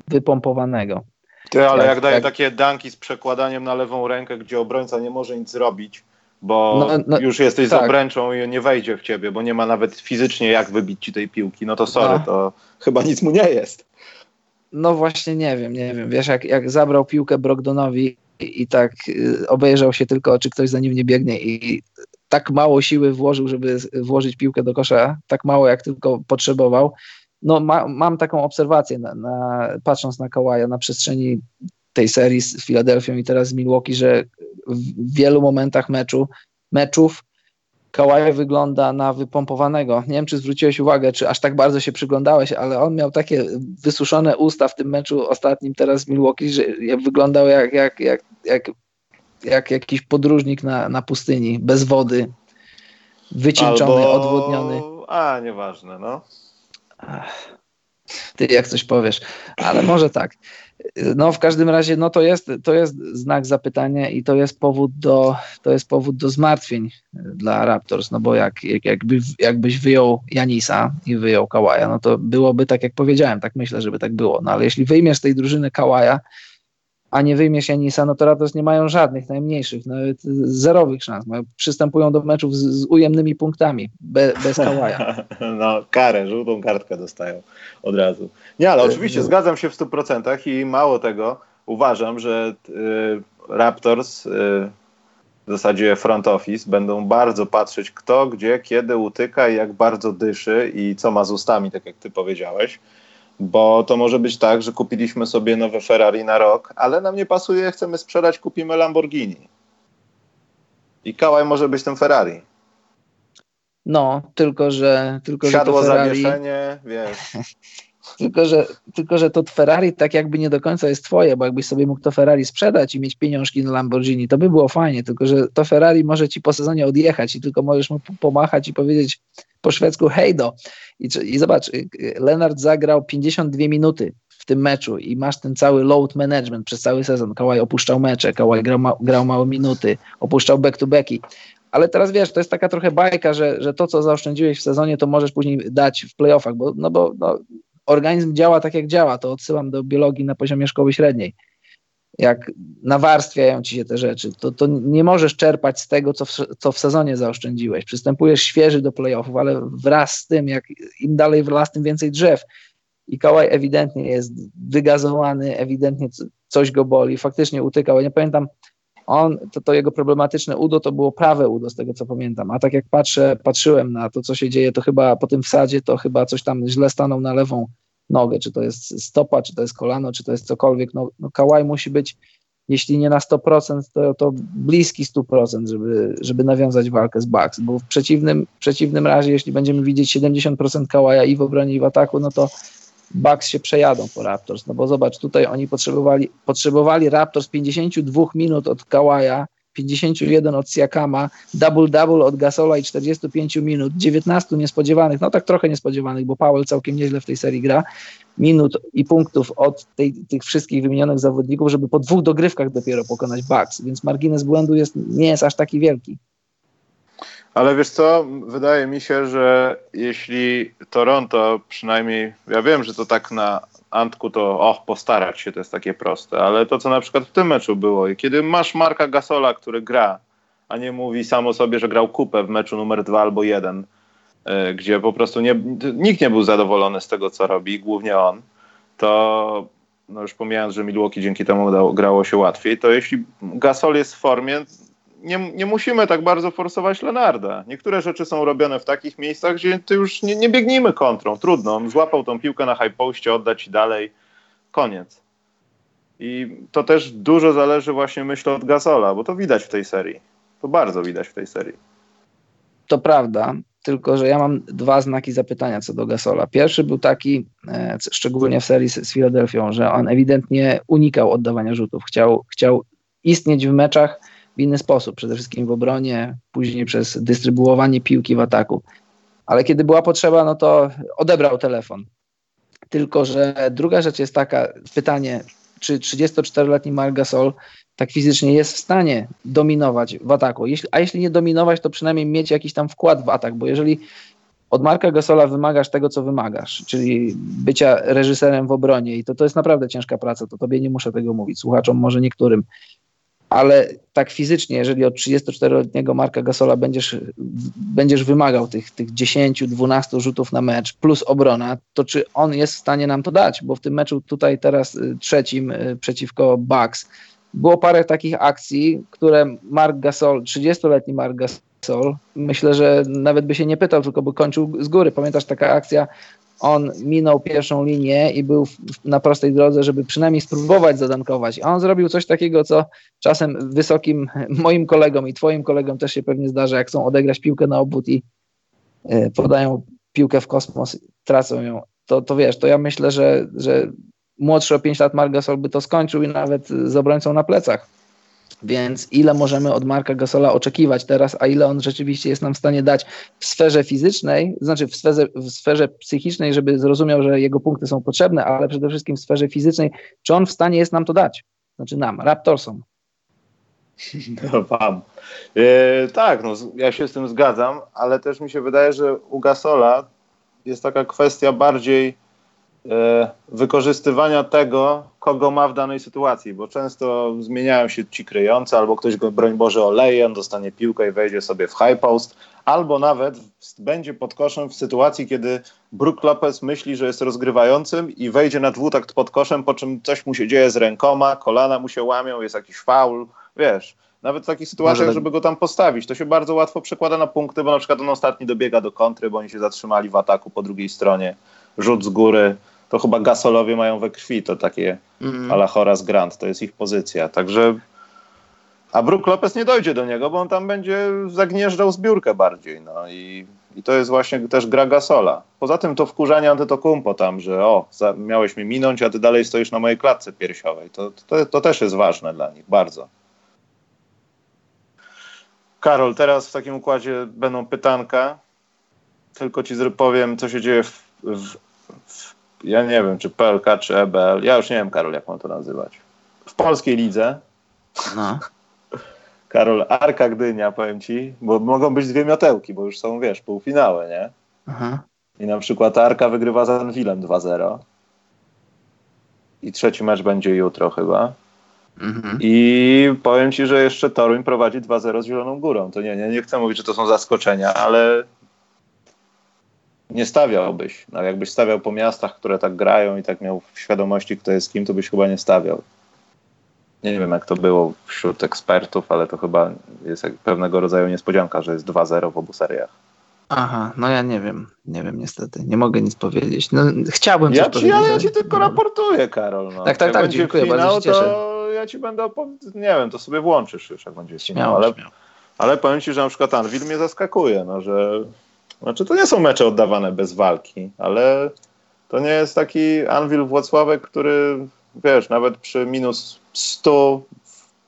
Speaker 2: wypompowanego.
Speaker 1: Ty, ale jak, jak daje jak... takie danki z przekładaniem na lewą rękę, gdzie obrońca nie może nic zrobić, bo no, no, już jesteś tak. za obręczą i nie wejdzie w ciebie, bo nie ma nawet fizycznie jak wybić ci tej piłki, no to sorry, no. to chyba nic mu nie jest.
Speaker 2: No właśnie nie wiem, nie wiem. Wiesz, jak, jak zabrał piłkę Brogdonowi i, tak y, obejrzał się tylko, czy ktoś za nim nie biegnie i tak mało siły włożył, żeby włożyć piłkę do kosza, tak mało jak tylko potrzebował, no, ma, mam taką obserwację, na, na, patrząc na Kałaja na przestrzeni tej serii z Filadelfią i teraz z Milwaukee, że w wielu momentach meczu, meczów Kałaj wygląda na wypompowanego. Nie wiem, czy zwróciłeś uwagę, czy aż tak bardzo się przyglądałeś, ale on miał takie wysuszone usta w tym meczu ostatnim teraz z Milwaukee, że wyglądał jak, jak, jak, jak, jak jakiś podróżnik na, na pustyni, bez wody, wycieńczony, Albo... odwodniony.
Speaker 1: A, nieważne, no.
Speaker 2: Ty jak coś powiesz, ale może tak. No w każdym razie no to jest, to jest znak zapytania i to jest powód do, to jest powód do zmartwień dla Raptors, no bo jak, jak, jakby, jakbyś wyjął Janisa i wyjął Kałaja, no to byłoby tak jak powiedziałem, tak myślę, żeby tak było, no ale jeśli wyjmiesz tej drużyny Kałaja, a nie wyjmiesz Janisa, no to Raptors nie mają żadnych, najmniejszych, nawet zerowych szans. Mają, przystępują do meczów z, z ujemnymi punktami, be, bez Kałaja.
Speaker 1: No, karę, żółtą kartkę dostają od razu. Nie, ale oczywiście zgadzam się w 100% i mało tego, uważam, że y, Raptors, y, w zasadzie front office, będą bardzo patrzeć kto, gdzie, kiedy utyka i jak bardzo dyszy i co ma z ustami, tak jak ty powiedziałeś bo to może być tak, że kupiliśmy sobie nowe Ferrari na rok, ale nam nie pasuje, chcemy sprzedać, kupimy Lamborghini. I Kałaj może być tym Ferrari.
Speaker 2: No, tylko że. Tylko,
Speaker 1: Siadło
Speaker 2: że
Speaker 1: Ferrari... zawieszenie, wiesz.
Speaker 2: tylko, że, tylko, że to Ferrari tak jakby nie do końca jest twoje, bo jakbyś sobie mógł to Ferrari sprzedać i mieć pieniążki na Lamborghini, to by było fajnie, tylko że to Ferrari może ci po sezonie odjechać i tylko możesz mu pomachać i powiedzieć po szwedzku hejdo. I, I zobacz, y, y, Leonard zagrał 52 minuty w tym meczu i masz ten cały load management przez cały sezon. Kałaj opuszczał mecze, Kałaj grał, ma, grał małe minuty, opuszczał back-to-backi. Ale teraz wiesz, to jest taka trochę bajka, że, że to, co zaoszczędziłeś w sezonie, to możesz później dać w playoffach, bo, no bo no, organizm działa tak, jak działa. To odsyłam do biologii na poziomie szkoły średniej jak nawarstwiają ci się te rzeczy, to, to nie możesz czerpać z tego, co w, co w sezonie zaoszczędziłeś. Przystępujesz świeży do playoffów, ale wraz z tym, jak im dalej w las, tym więcej drzew. I Kałaj ewidentnie jest wygazowany, ewidentnie coś go boli, faktycznie utykał. Ja nie pamiętam, on, to, to jego problematyczne udo to było prawe udo, z tego co pamiętam. A tak jak patrzę, patrzyłem na to, co się dzieje, to chyba po tym wsadzie, to chyba coś tam źle stanął na lewą nogę, czy to jest stopa, czy to jest kolano, czy to jest cokolwiek. No, no Kałaj musi być, jeśli nie na 100%, to, to bliski 100%, żeby, żeby nawiązać walkę z Bucks, bo w przeciwnym, w przeciwnym razie, jeśli będziemy widzieć 70% Kałaja i w obronie, i w ataku, no to Bucks się przejadą po Raptors, no bo zobacz, tutaj oni potrzebowali, potrzebowali Raptors 52 minut od Kałaja, 51 od Siakama, double-double od Gasola i 45 minut, 19 niespodziewanych, no tak trochę niespodziewanych, bo Powell całkiem nieźle w tej serii gra, minut i punktów od tej, tych wszystkich wymienionych zawodników, żeby po dwóch dogrywkach dopiero pokonać Bucks, więc margines błędu jest, nie jest aż taki wielki.
Speaker 1: Ale wiesz co, wydaje mi się, że jeśli Toronto przynajmniej, ja wiem, że to tak na Antku to och, postarać się, to jest takie proste, ale to co na przykład w tym meczu było i kiedy masz Marka Gasola, który gra, a nie mówi sam o sobie, że grał kupę w meczu numer dwa albo jeden, e, gdzie po prostu nie, nikt nie był zadowolony z tego, co robi, głównie on, to no już pomijając, że Milwaukee dzięki temu grało się łatwiej, to jeśli Gasol jest w formie, nie, nie musimy tak bardzo forsować Lenarda. Niektóre rzeczy są robione w takich miejscach, gdzie ty już nie, nie biegnijmy kontrą. Trudno. On złapał tą piłkę na high postie, oddać i dalej. Koniec. I to też dużo zależy właśnie, myślę, od Gasola, bo to widać w tej serii. To bardzo widać w tej serii.
Speaker 2: To prawda, tylko że ja mam dwa znaki zapytania co do Gasola. Pierwszy był taki, e, szczególnie w serii z Filadelfią, że on ewidentnie unikał oddawania rzutów. Chciał, chciał istnieć w meczach w inny sposób, przede wszystkim w obronie, później przez dystrybuowanie piłki w ataku. Ale kiedy była potrzeba, no to odebrał telefon. Tylko, że druga rzecz jest taka, pytanie, czy 34-letni Marc Gasol tak fizycznie jest w stanie dominować w ataku. Jeśli, a jeśli nie dominować, to przynajmniej mieć jakiś tam wkład w atak, bo jeżeli od Marka Gasola wymagasz tego, co wymagasz, czyli bycia reżyserem w obronie i to, to jest naprawdę ciężka praca, to tobie nie muszę tego mówić, słuchaczom może niektórym, ale tak fizycznie, jeżeli od 34-letniego Marka Gasola będziesz, będziesz wymagał tych, tych 10-12 rzutów na mecz plus obrona, to czy on jest w stanie nam to dać? Bo w tym meczu tutaj teraz y, trzecim y, przeciwko Bucks było parę takich akcji, które Mark Gasol, 30-letni Mark Gasol, myślę, że nawet by się nie pytał, tylko by kończył z góry. Pamiętasz taka akcja on minął pierwszą linię i był na prostej drodze, żeby przynajmniej spróbować zadankować. A on zrobił coś takiego, co czasem wysokim moim kolegom i twoim kolegom też się pewnie zdarza, jak chcą odegrać piłkę na obwód i e, podają piłkę w kosmos, tracą ją. To, to wiesz, to ja myślę, że, że młodszy o 5 lat Margasol by to skończył i nawet z obrońcą na plecach. Więc ile możemy od Marka Gasola oczekiwać teraz, a ile on rzeczywiście jest nam w stanie dać w sferze fizycznej, znaczy w sferze, w sferze psychicznej, żeby zrozumiał, że jego punkty są potrzebne, ale przede wszystkim w sferze fizycznej, czy on w stanie jest nam to dać? Znaczy nam, Raptorsom.
Speaker 1: No wam. E, tak, no, ja się z tym zgadzam, ale też mi się wydaje, że u Gasola jest taka kwestia bardziej wykorzystywania tego, kogo ma w danej sytuacji, bo często zmieniają się ci kryjący, albo ktoś go, broń Boże, oleje, on dostanie piłkę i wejdzie sobie w high post, albo nawet będzie pod koszem w sytuacji, kiedy Brook Lopez myśli, że jest rozgrywającym i wejdzie na dwutakt pod koszem, po czym coś mu się dzieje z rękoma, kolana mu się łamią, jest jakiś faul, wiesz. Nawet w takich sytuacjach, tak- żeby go tam postawić, to się bardzo łatwo przekłada na punkty, bo na przykład on ostatni dobiega do kontry, bo oni się zatrzymali w ataku po drugiej stronie, rzut z góry, to chyba Gasolowie mają we krwi to takie mm. ala Horace Grant, to jest ich pozycja. Także a Brook Lopez nie dojdzie do niego, bo on tam będzie zagnieżdżał zbiórkę bardziej. No i, i to jest właśnie też gra Gasola. Poza tym to wkurzanie Antetokumpo tam, że o, za, miałeś mnie minąć, a ty dalej stoisz na mojej klatce piersiowej. To, to, to też jest ważne dla nich, bardzo. Karol, teraz w takim układzie będą pytanka. Tylko ci powiem, co się dzieje w, w, w ja nie wiem, czy PLK, czy EBL, ja już nie wiem, Karol, jak mam to nazywać. W polskiej lidze. No. Karol, Arka Gdynia, powiem ci, bo mogą być dwie miotełki, bo już są, wiesz, półfinały, nie? Aha. I na przykład Arka wygrywa z Anwilem 2-0. I trzeci mecz będzie jutro chyba. Mhm. I powiem ci, że jeszcze Toruń prowadzi 2-0 z Zieloną Górą. To nie, nie, nie chcę mówić, że to są zaskoczenia, ale nie stawiałbyś. No, jakbyś stawiał po miastach, które tak grają i tak miał w świadomości, kto jest kim, to byś chyba nie stawiał. Nie wiem, jak to było wśród ekspertów, ale to chyba jest pewnego rodzaju niespodzianka, że jest 2-0 w obu seriach.
Speaker 2: Aha, no ja nie wiem, nie wiem niestety, nie mogę nic powiedzieć. No, chciałbym
Speaker 1: ja
Speaker 2: coś ci, powiedzieć.
Speaker 1: Ale ja ci tylko raportuję, Karol. No.
Speaker 2: Tak, tak, tak, dziękuję finał, bardzo się cieszę.
Speaker 1: To ja ci będę nie wiem, to sobie włączysz już, jak będzie śmiało, ale, śmiało. ale powiem ci, że na przykład Anvil mnie zaskakuje, no, że znaczy, to nie są mecze oddawane bez walki, ale to nie jest taki Anvil Włocławek, który, wiesz, nawet przy minus 100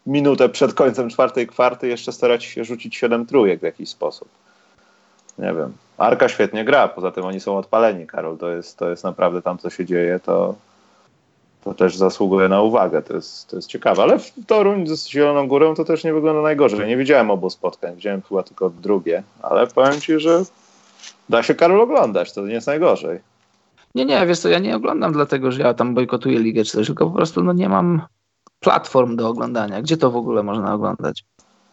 Speaker 1: minutę przed końcem czwartej kwarty jeszcze stara się rzucić 7 trójek w jakiś sposób. Nie wiem. Arka świetnie gra, poza tym oni są odpaleni, Karol. To jest, to jest naprawdę tam, co się dzieje, to, to też zasługuje na uwagę. To jest, to jest ciekawe. Ale w Toruń z Zieloną Górą to też nie wygląda najgorzej. Nie widziałem obu spotkań, widziałem chyba tylko drugie, ale powiem ci, że da się Karol oglądać, to nie jest najgorzej.
Speaker 2: Nie, nie, wiesz co, ja nie oglądam dlatego, że ja tam bojkotuję ligę czy coś, tylko po prostu no, nie mam platform do oglądania. Gdzie to w ogóle można oglądać?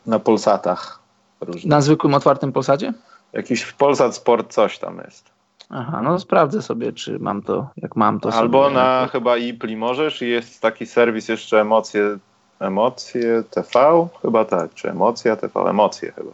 Speaker 1: Na Polsatach.
Speaker 2: Różne. Na zwykłym otwartym Polsacie?
Speaker 1: Jakiś Polsat Sport coś tam jest.
Speaker 2: Aha, no sprawdzę sobie, czy mam to, jak mam to.
Speaker 1: Albo
Speaker 2: sobie.
Speaker 1: na chyba Ipli możesz i jest taki serwis jeszcze Emocje, Emocje TV, chyba tak, czy Emocja TV, Emocje chyba.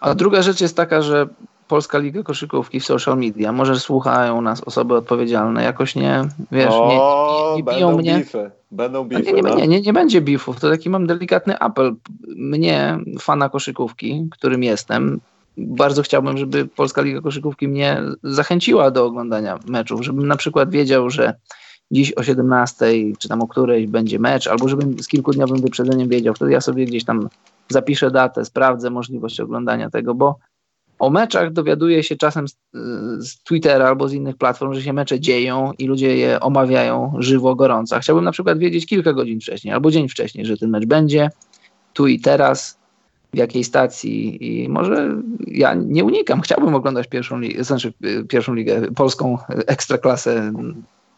Speaker 2: A druga rzecz jest taka, że Polska Liga Koszykówki w social media, może słuchają nas osoby odpowiedzialne, jakoś nie, wiesz, o, nie, nie, nie biją mnie.
Speaker 1: Bify. Będą bify,
Speaker 2: nie, nie,
Speaker 1: no?
Speaker 2: nie, nie, nie będzie bifów, to taki mam delikatny apel. Mnie, fana koszykówki, którym jestem, bardzo chciałbym, żeby Polska Liga Koszykówki mnie zachęciła do oglądania meczów, żebym na przykład wiedział, że dziś o 17 czy tam o której będzie mecz, albo żebym z kilkudniowym wyprzedzeniem wiedział, wtedy ja sobie gdzieś tam zapiszę datę, sprawdzę możliwość oglądania tego, bo o meczach dowiaduję się czasem z, z, Twittera albo z innych platform, że się mecze dzieją i ludzie je omawiają żywo, gorąco. Chciałbym na przykład wiedzieć kilka godzin wcześniej albo dzień wcześniej, że ten mecz będzie tu i teraz, w jakiej stacji i może ja nie unikam. Chciałbym oglądać pierwszą ligę, znaczy pierwszą ligę, polską ekstraklasę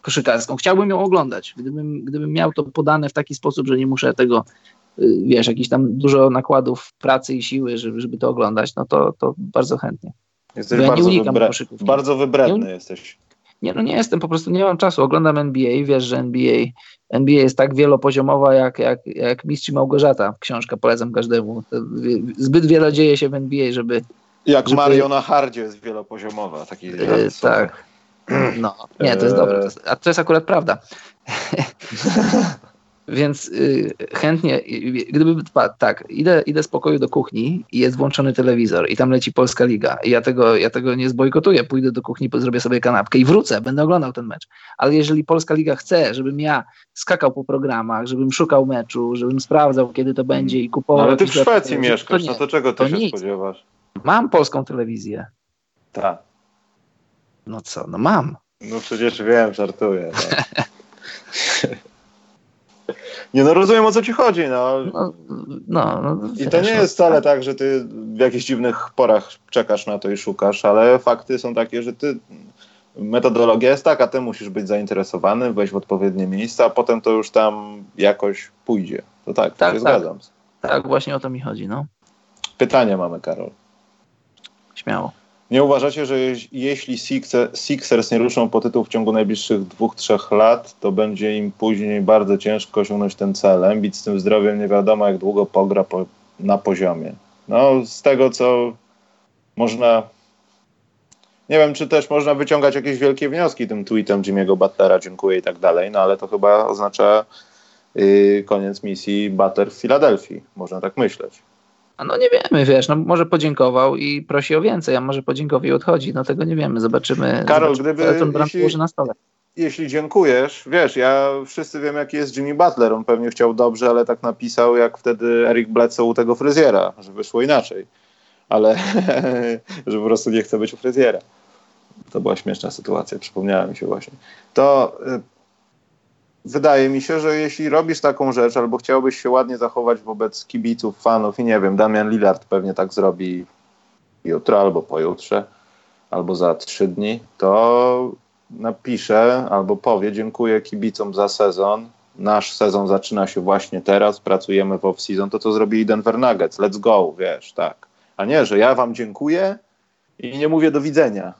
Speaker 2: koszykarską. Chciałbym ją oglądać, gdybym, gdybym miał to podane w taki sposób, że nie muszę tego wiesz, jakiś tam dużo nakładów pracy i siły, żeby, żeby to oglądać, no to, to bardzo chętnie.
Speaker 1: Jesteś ja bardzo, wybra bardzo wybredny nie, jesteś.
Speaker 2: Nie, no nie jestem, po prostu nie mam czasu. Oglądam NBA, wiesz, że NBA, NBA jest tak wielopoziomowa jak, jak, jak Mistrz Małgorzata. Książka polecam każdemu. Zbyt wiele dzieje się w NBA, żeby...
Speaker 1: Jak żeby... Mario na hardzie jest wielopoziomowa. Taki yy,
Speaker 2: tak. No, nie, to jest dobre. To jest, a to jest akurat prawda. Więc y, chętnie, gdyby tak, idę, idę z pokoju do kuchni i jest włączony telewizor i tam leci Polska Liga i ja tego, ja tego nie zbojkotuję, pójdę do kuchni, zrobię sobie kanapkę i wrócę, będę oglądał ten mecz. Ale jeżeli Polska Liga chce, żebym ja skakał po programach, żebym szukał meczu, żebym sprawdzał, kiedy to będzie i kupował...
Speaker 1: No, ale ty w Szwecji mieszkasz, to no to czego ty to się nic. spodziewasz?
Speaker 2: Mam polską telewizję.
Speaker 1: Tak.
Speaker 2: No co, no mam.
Speaker 1: No przecież wiem, żartuję. No. Nie no, rozumiem o co ci chodzi, no. no,
Speaker 2: no, no
Speaker 1: I to nie jest wcale tak, że ty w jakichś dziwnych porach czekasz na to i szukasz, ale fakty są takie, że ty metodologia jest taka, ty musisz być zainteresowany, wejść w odpowiednie miejsca, a potem to już tam jakoś pójdzie. To tak, tak, się tak. zgadzam.
Speaker 2: Tak, właśnie o to mi chodzi, no.
Speaker 1: Pytanie mamy, Karol.
Speaker 2: Śmiało.
Speaker 1: Nie uważacie, że jeśli Sixers nie ruszą po tytuł w ciągu najbliższych dwóch, trzech lat, to będzie im później bardzo ciężko osiągnąć ten cel? Embiid z tym zdrowiem nie wiadomo, jak długo pogra po, na poziomie. No, z tego, co można... Nie wiem, czy też można wyciągać jakieś wielkie wnioski tym tweetem Jimmy'ego Butlera, dziękuję i tak dalej, no ale to chyba oznacza yy, koniec misji Butler w Filadelfii. Można tak myśleć.
Speaker 2: No nie wiemy, wiesz, no może podziękował i prosi o więcej, a może podziękował i odchodzi. No tego nie wiemy, zobaczymy.
Speaker 1: Karol,
Speaker 2: zobaczymy,
Speaker 1: gdyby... Elton Brand jeśli, na stole. Jeśli dziękujesz, wiesz, ja wszyscy wiem jaki jest Jimmy Butler, on pewnie chciał dobrze, ale tak napisał jak wtedy Eric Bledsoe u tego fryzjera, że wyszło inaczej. Ale, że po prostu nie chce być u fryzjera. To była śmieszna sytuacja, przypomniała mi się właśnie. To y, wydaje mi się, że jeśli robisz taką rzecz, albo chciałbyś się ładnie zachować wobec kibiców, fanów i nie wiem, Damian Lillard pewnie tak zrobi jutro albo pojutrze, albo za trzy dni, to napisze albo powie dziękuję kibicom za sezon. Nasz sezon zaczyna się właśnie teraz, pracujemy w off-season, to co zrobili Denver Nuggets, let's go, wiesz, tak. A nie, że ja wam dziękuję i nie mówię do widzenia,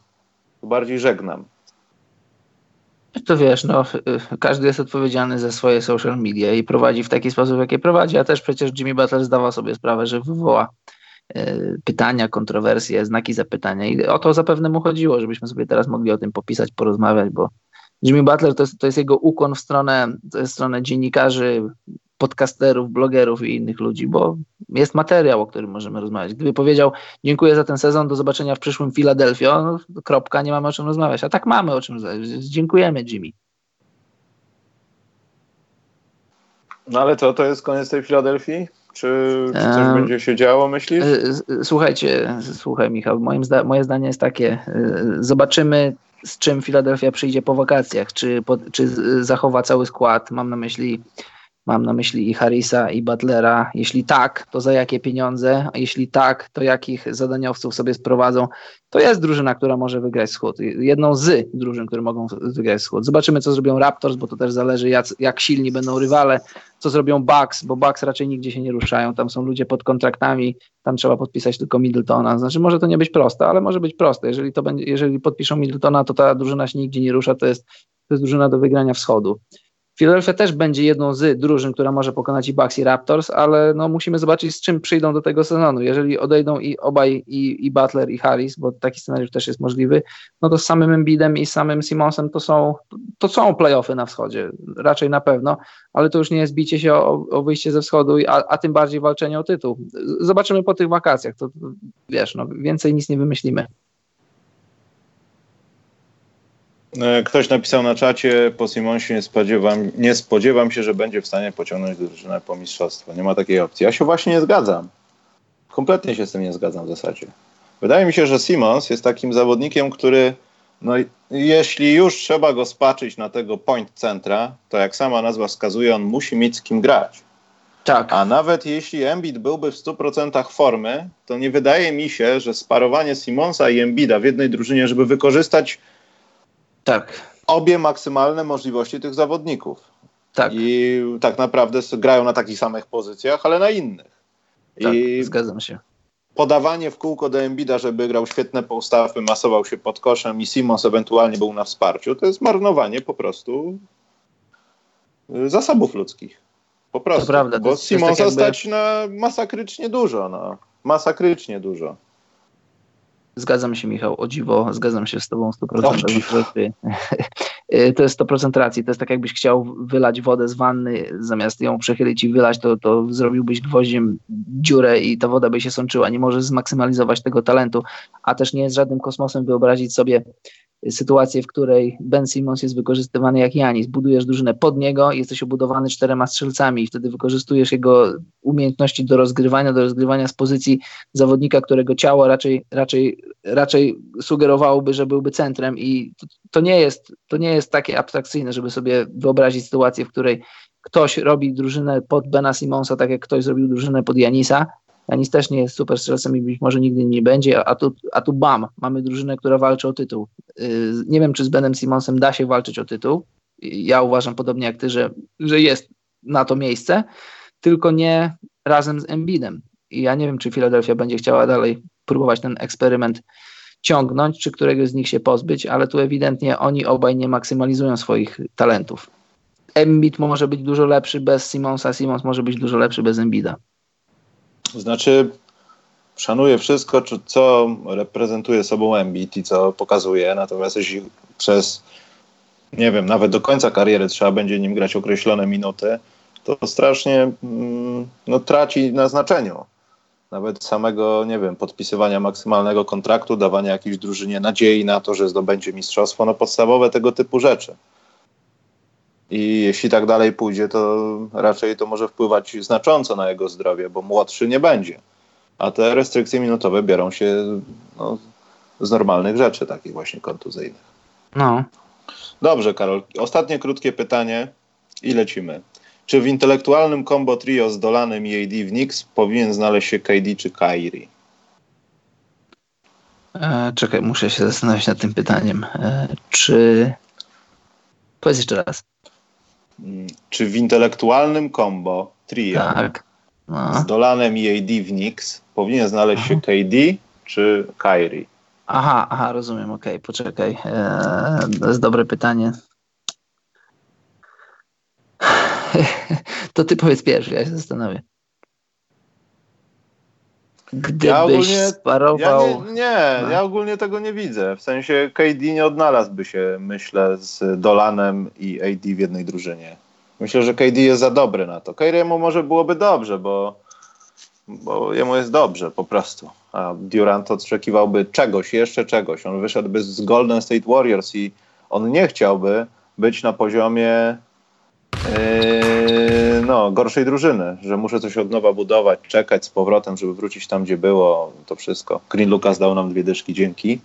Speaker 1: bardziej żegnam.
Speaker 2: To wiesz, no, każdy jest odpowiedzialny za swoje social media i prowadzi w taki sposób, jaki prowadzi, a też przecież Jimmy Butler zdawał sobie sprawę, że wywoła e, pytania, kontrowersje, znaki zapytania i o to zapewne mu chodziło, żebyśmy sobie teraz mogli o tym popisać, porozmawiać, bo Jimmy Butler to jest, to jest jego ukłon w stronę, to jest stronę dziennikarzy, podcasterów, blogerów i innych ludzi, bo jest materiał, o którym możemy rozmawiać. Gdyby powiedział, dziękuję za ten sezon, do zobaczenia w przyszłym Filadelfio, no, kropka, nie mamy o czym rozmawiać. A tak mamy o czym rozmawiać. Dziękujemy, Jimmy.
Speaker 1: No ale co, to jest koniec tej Filadelfii? Czy, czy coś um, będzie się działo, myślisz?
Speaker 2: E, słuchajcie, słuchaj Michał, moim zda moje zdanie jest takie, e, zobaczymy z czym Filadelfia przyjdzie po wakacjach, czy, po, czy zachowa cały skład, mam na myśli Mam na myśli i Harrisa, i Butlera. Jeśli tak, to za jakie pieniądze? A jeśli tak, to jakich zadaniowców sobie sprowadzą? To jest drużyna, która może wygrać schód. Jedną z drużyn, które mogą wygrać schód. Zobaczymy, co zrobią Raptors, bo to też zależy, jak, jak silni będą rywale, co zrobią Bucks, bo Bucks raczej nigdzie się nie ruszają. Tam są ludzie pod kontraktami, tam trzeba podpisać tylko Middletona. Znaczy, może to nie być proste, ale może być proste. Jeżeli, to będzie, jeżeli podpiszą Middletona, to ta drużyna się nigdzie nie rusza. To jest, to jest drużyna do wygrania wschodu. Philadelphia też będzie jedną z drużyn, która może pokonać i Bucks i Raptors, ale no musimy zobaczyć z czym przyjdą do tego sezonu. Jeżeli odejdą i obaj i, i Butler i Harris, bo taki scenariusz też jest możliwy, no to z samym Embiidem i z samym Simonsem to są, to są playoffy na wschodzie, raczej na pewno, ale to już nie jest bicie się o, o wyjście ze wschodu, a, a tym bardziej walczenie o tytuł. Zobaczymy po tych wakacjach, to, to wiesz, no więcej nic nie wymyślimy.
Speaker 1: E, ktoś napisał na czacie, po Simonsie nie spodziewam, nie spodziewam się, że będzie w stanie pociągnąć drużynę po mistrzostwo. Nie ma takiej opcji. Ja się właśnie nie zgadzam. Kompletnie się z tym nie zgadzam w zasadzie. Wydaje mi się, że Simons jest takim zawodnikiem, który no, jeśli już trzeba go spaczyć na tego point centra, to jak sama nazwa wskazuje, on musi mieć z kim grać.
Speaker 2: Tak.
Speaker 1: A nawet jeśli Embiid byłby w 100% formy, to nie wydaje mi się, że sparowanie Simonsa i Embida w jednej drużynie, żeby wykorzystać
Speaker 2: tak.
Speaker 1: obie maksymalne możliwości tych zawodników.
Speaker 2: Tak.
Speaker 1: I tak naprawdę grają na takich samych pozycjach, ale na innych.
Speaker 2: Tak, I zgadzam się.
Speaker 1: Podawanie w kółko do Embida, żeby grał świetne postawy, masował się pod koszem i Simons ewentualnie był na wsparciu, to jest marnowanie po prostu y, zasobów ludzkich. Po prostu.
Speaker 2: To prawda,
Speaker 1: bo Simonsa tak jakby... stać na masakrycznie dużo. No. Masakrycznie dużo.
Speaker 2: Zgadzam się, Michał, o dziwo, zgadzam się z Tobą 100%. to jest 100% racji. To jest tak, jakbyś chciał wylać wodę z wanny, zamiast ją przechylić i wylać, to, to zrobiłbyś gwoździem dziurę i ta woda by się sączyła. Nie możesz zmaksymalizować tego talentu, a też nie jest żadnym kosmosem wyobrazić sobie sytuację, w której Ben Simmons jest wykorzystywany jak Janis. Budujesz drużynę pod niego, jesteś obudowany czterema strzelcami i wtedy wykorzystujesz jego umiejętności do rozgrywania, do rozgrywania z pozycji zawodnika, którego ciało raczej, raczej, raczej sugerowałoby, że byłby centrem i to, to, nie jest, to nie jest takie abstrakcyjne, żeby sobie wyobrazić sytuację, w której ktoś robi drużynę pod Bena Simonsa, tak jak ktoś zrobił drużynę pod Janisa, Janis też nie jest super strzelcem i być może nigdy nie będzie, a tu, a tu bam, mamy drużynę, która walczy o tytuł. Y, nie wiem, czy z Benem Simonsem da się walczyć o tytuł. Ja uważam podobnie jak ty, że, że jest na to miejsce, tylko nie razem z Embidem. I ja nie wiem, czy Philadelphia będzie chciała dalej próbować ten eksperyment ciągnąć, czy któregoś z nich się pozbyć, ale tu ewidentnie oni obaj nie maksymalizują swoich talentów. Embiid może być dużo lepszy bez Simonsa, Simons może być dużo lepszy bez Embida.
Speaker 1: Znaczy, szanuję wszystko, co reprezentuje sobą Embiid i co pokazuje, natomiast jeśli przez, nie wiem, nawet do końca kariery trzeba będzie nim grać określone minuty, to strasznie mm, no, traci na znaczeniu. Nawet samego, nie wiem, podpisywania maksymalnego kontraktu, dawania jakiejś drużynie nadziei na to, że zdobędzie mistrzostwo, no podstawowe tego typu rzeczy. I jeśli tak dalej pójdzie, to raczej to może wpływać znacząco na jego zdrowie, bo młodszy nie będzie. A te restrykcje minutowe biorą się no, z normalnych rzeczy, takich właśnie kontuzyjnych.
Speaker 2: No.
Speaker 1: Dobrze, Karol. Ostatnie krótkie pytanie i lecimy. Czy w intelektualnym combo trio z Dolanem i AD w Knicks powinien znaleźć się KD czy Kyrie?
Speaker 2: E, czekaj, muszę się zastanowić nad tym pytaniem. E, czy... Powiedz jeszcze raz.
Speaker 1: Czy w intelektualnym combo trio
Speaker 2: tak.
Speaker 1: no. z Dolanem i AD w Knicks powinien znaleźć się KD czy Kyrie?
Speaker 2: Aha, aha, rozumiem, okej, okay, poczekaj. Eee, to jest dobre pytanie. to ty powiedz pierwszy, ja się zastanowię. Gdybyś ja ogólnie, sparował...
Speaker 1: Ja nie, nie no. ja ogólnie tego nie widzę. W sensie KD nie odnalazłby się, myślę, z Dolanem i AD w jednej drużynie. Myślę, że KD jest za dobry na to. Kyriemu może byłoby dobrze, bo, bo jemu jest dobrze po prostu. A Durant oczekiwałby czegoś, jeszcze czegoś. On wyszedłby z Golden State Warriors i on nie chciałby być na poziomie no, gorszej drużyny, że muszę coś od nowa budować, czekać z powrotem, żeby wrócić tam, gdzie było, to wszystko. Green Lucas dał nam dwie dyszki, dzięki.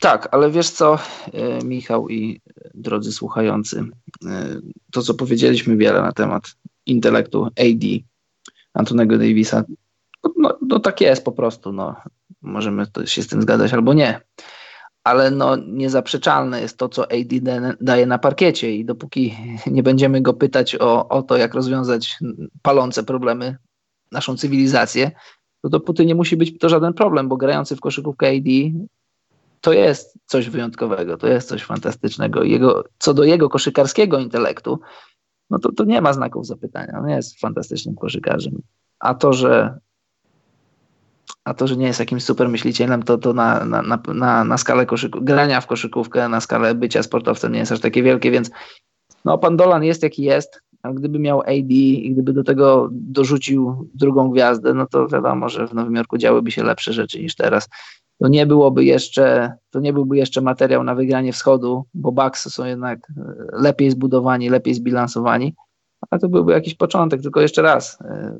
Speaker 2: Tak, ale wiesz co, e, Michał i drodzy słuchający, e, to co powiedzieliśmy wiele na temat intelektu AD, Antonego Davisa, no, no tak jest po prostu, no. Możemy się z tym zgadzać albo nie. Ale no, niezaprzeczalne jest to, co AD daje na parkiecie i dopóki nie będziemy go pytać o, o to, jak rozwiązać palące problemy, naszą cywilizację, to dopóty nie musi być to żaden problem, bo grający w koszykówkę AD to jest coś wyjątkowego, to jest coś fantastycznego. Jego, co do jego koszykarskiego intelektu, no to, to nie ma znaków zapytania. On jest fantastycznym koszykarzem. A to, że a to, że nie jest jakimś super myślicielem, to, to na, na, na, na skalę koszyku, grania w koszykówkę, na skalę bycia sportowcem nie jest aż takie wielkie, więc no, pan Dolan jest jaki jest, a gdyby miał AD i gdyby do tego dorzucił drugą gwiazdę, no to wiadomo, że w Nowym Jorku działyby się lepsze rzeczy niż teraz. To nie byłoby jeszcze, to nie byłby jeszcze materiał na wygranie wschodu, bo Bucks są jednak e, lepiej zbudowani, lepiej zbilansowani, ale to byłby jakiś początek. Tylko jeszcze raz, e,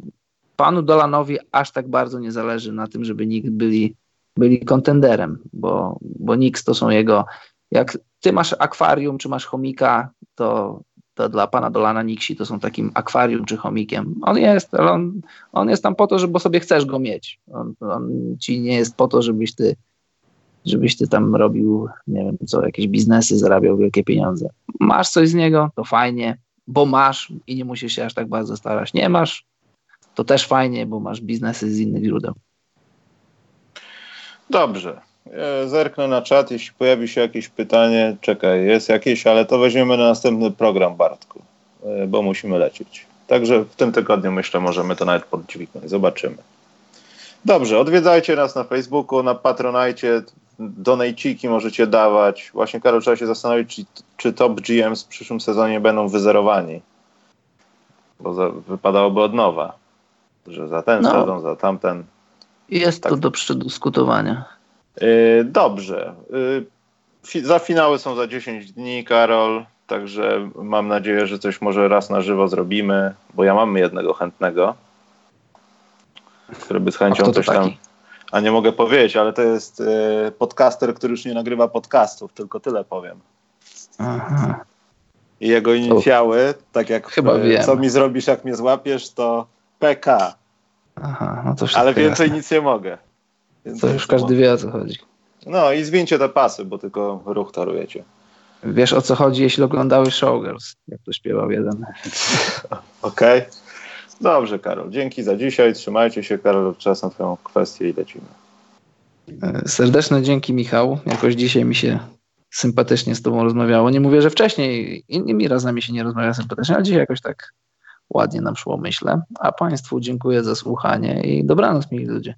Speaker 2: panu Dolanowi aż tak bardzo nie zależy na tym, żeby nikt byli, byli kontenderem, bo, bo Knicks to są jego. Jak ty masz akwarium, czy masz chomika, to, to dla pana Dolana Nixi to są takim akwarium czy chomikiem. On jest, ale on, on jest tam po to, żeby sobie chcesz go mieć. On, on ci nie jest po to, żebyś ty żebyś ty tam robił, nie wiem co, jakieś biznesy, zarabiał wielkie pieniądze. Masz coś z niego, to fajnie, bo masz i nie musisz się aż tak bardzo starać. Nie masz, to też fajnie, bo masz biznesy z innych źródeł.
Speaker 1: Dobrze. Ja zerknę na czat, jeśli pojawi się jakieś pytanie, czekaj, jest jakieś, ale to weźmiemy na następny program, Bartku, e, bo musimy lecieć. Także w tym tygodniu myślę, możemy to nawet podźwignąć. Zobaczymy. Dobrze, odwiedzajcie nas na Facebooku, na Patronajcie, donajciki możecie dawać. Właśnie, Karol, trzeba się zastanowić, czy, czy top GMs w przyszłym sezonie będą wyzerowani, bo za, wypadałoby od nowa że za ten no. sezon, za tamten.
Speaker 2: Jest tak. to do przedyskutowania.
Speaker 1: Yy, dobrze. Yy, za finały są za 10 dni, Karol. Także mam nadzieję, że coś może raz na żywo zrobimy, bo ja mam jednego chętnego, który by z chęcią coś tam. A nie mogę powiedzieć, ale to jest yy, podcaster, który już nie nagrywa podcastów, tylko tyle powiem. Aha. I jego inicjały, tak jak Chyba yy, co mi zrobisz, jak mnie złapiesz, to PK. Aha, no to Ale więcej jasne. nic nie mogę.
Speaker 2: To już każdy wie o co chodzi.
Speaker 1: No i zwincie te pasy, bo tylko ruch tarujecie.
Speaker 2: Wiesz o co chodzi, jeśli oglądały Showgirls, jak to śpiewał jeden.
Speaker 1: Okej. Okay. Dobrze, Karol. Dzięki za dzisiaj. Trzymajcie się, Karol. Czas na Twoją kwestię i lecimy.
Speaker 2: E, serdeczne dzięki, Michał. Jakoś dzisiaj mi się sympatycznie z Tobą rozmawiało. Nie mówię, że wcześniej innymi razami się nie rozmawia sympatycznie, ale dzisiaj jakoś tak ładnie nam szło, myślę. A Państwu dziękuję za słuchanie i dobranoc, mili ludzie.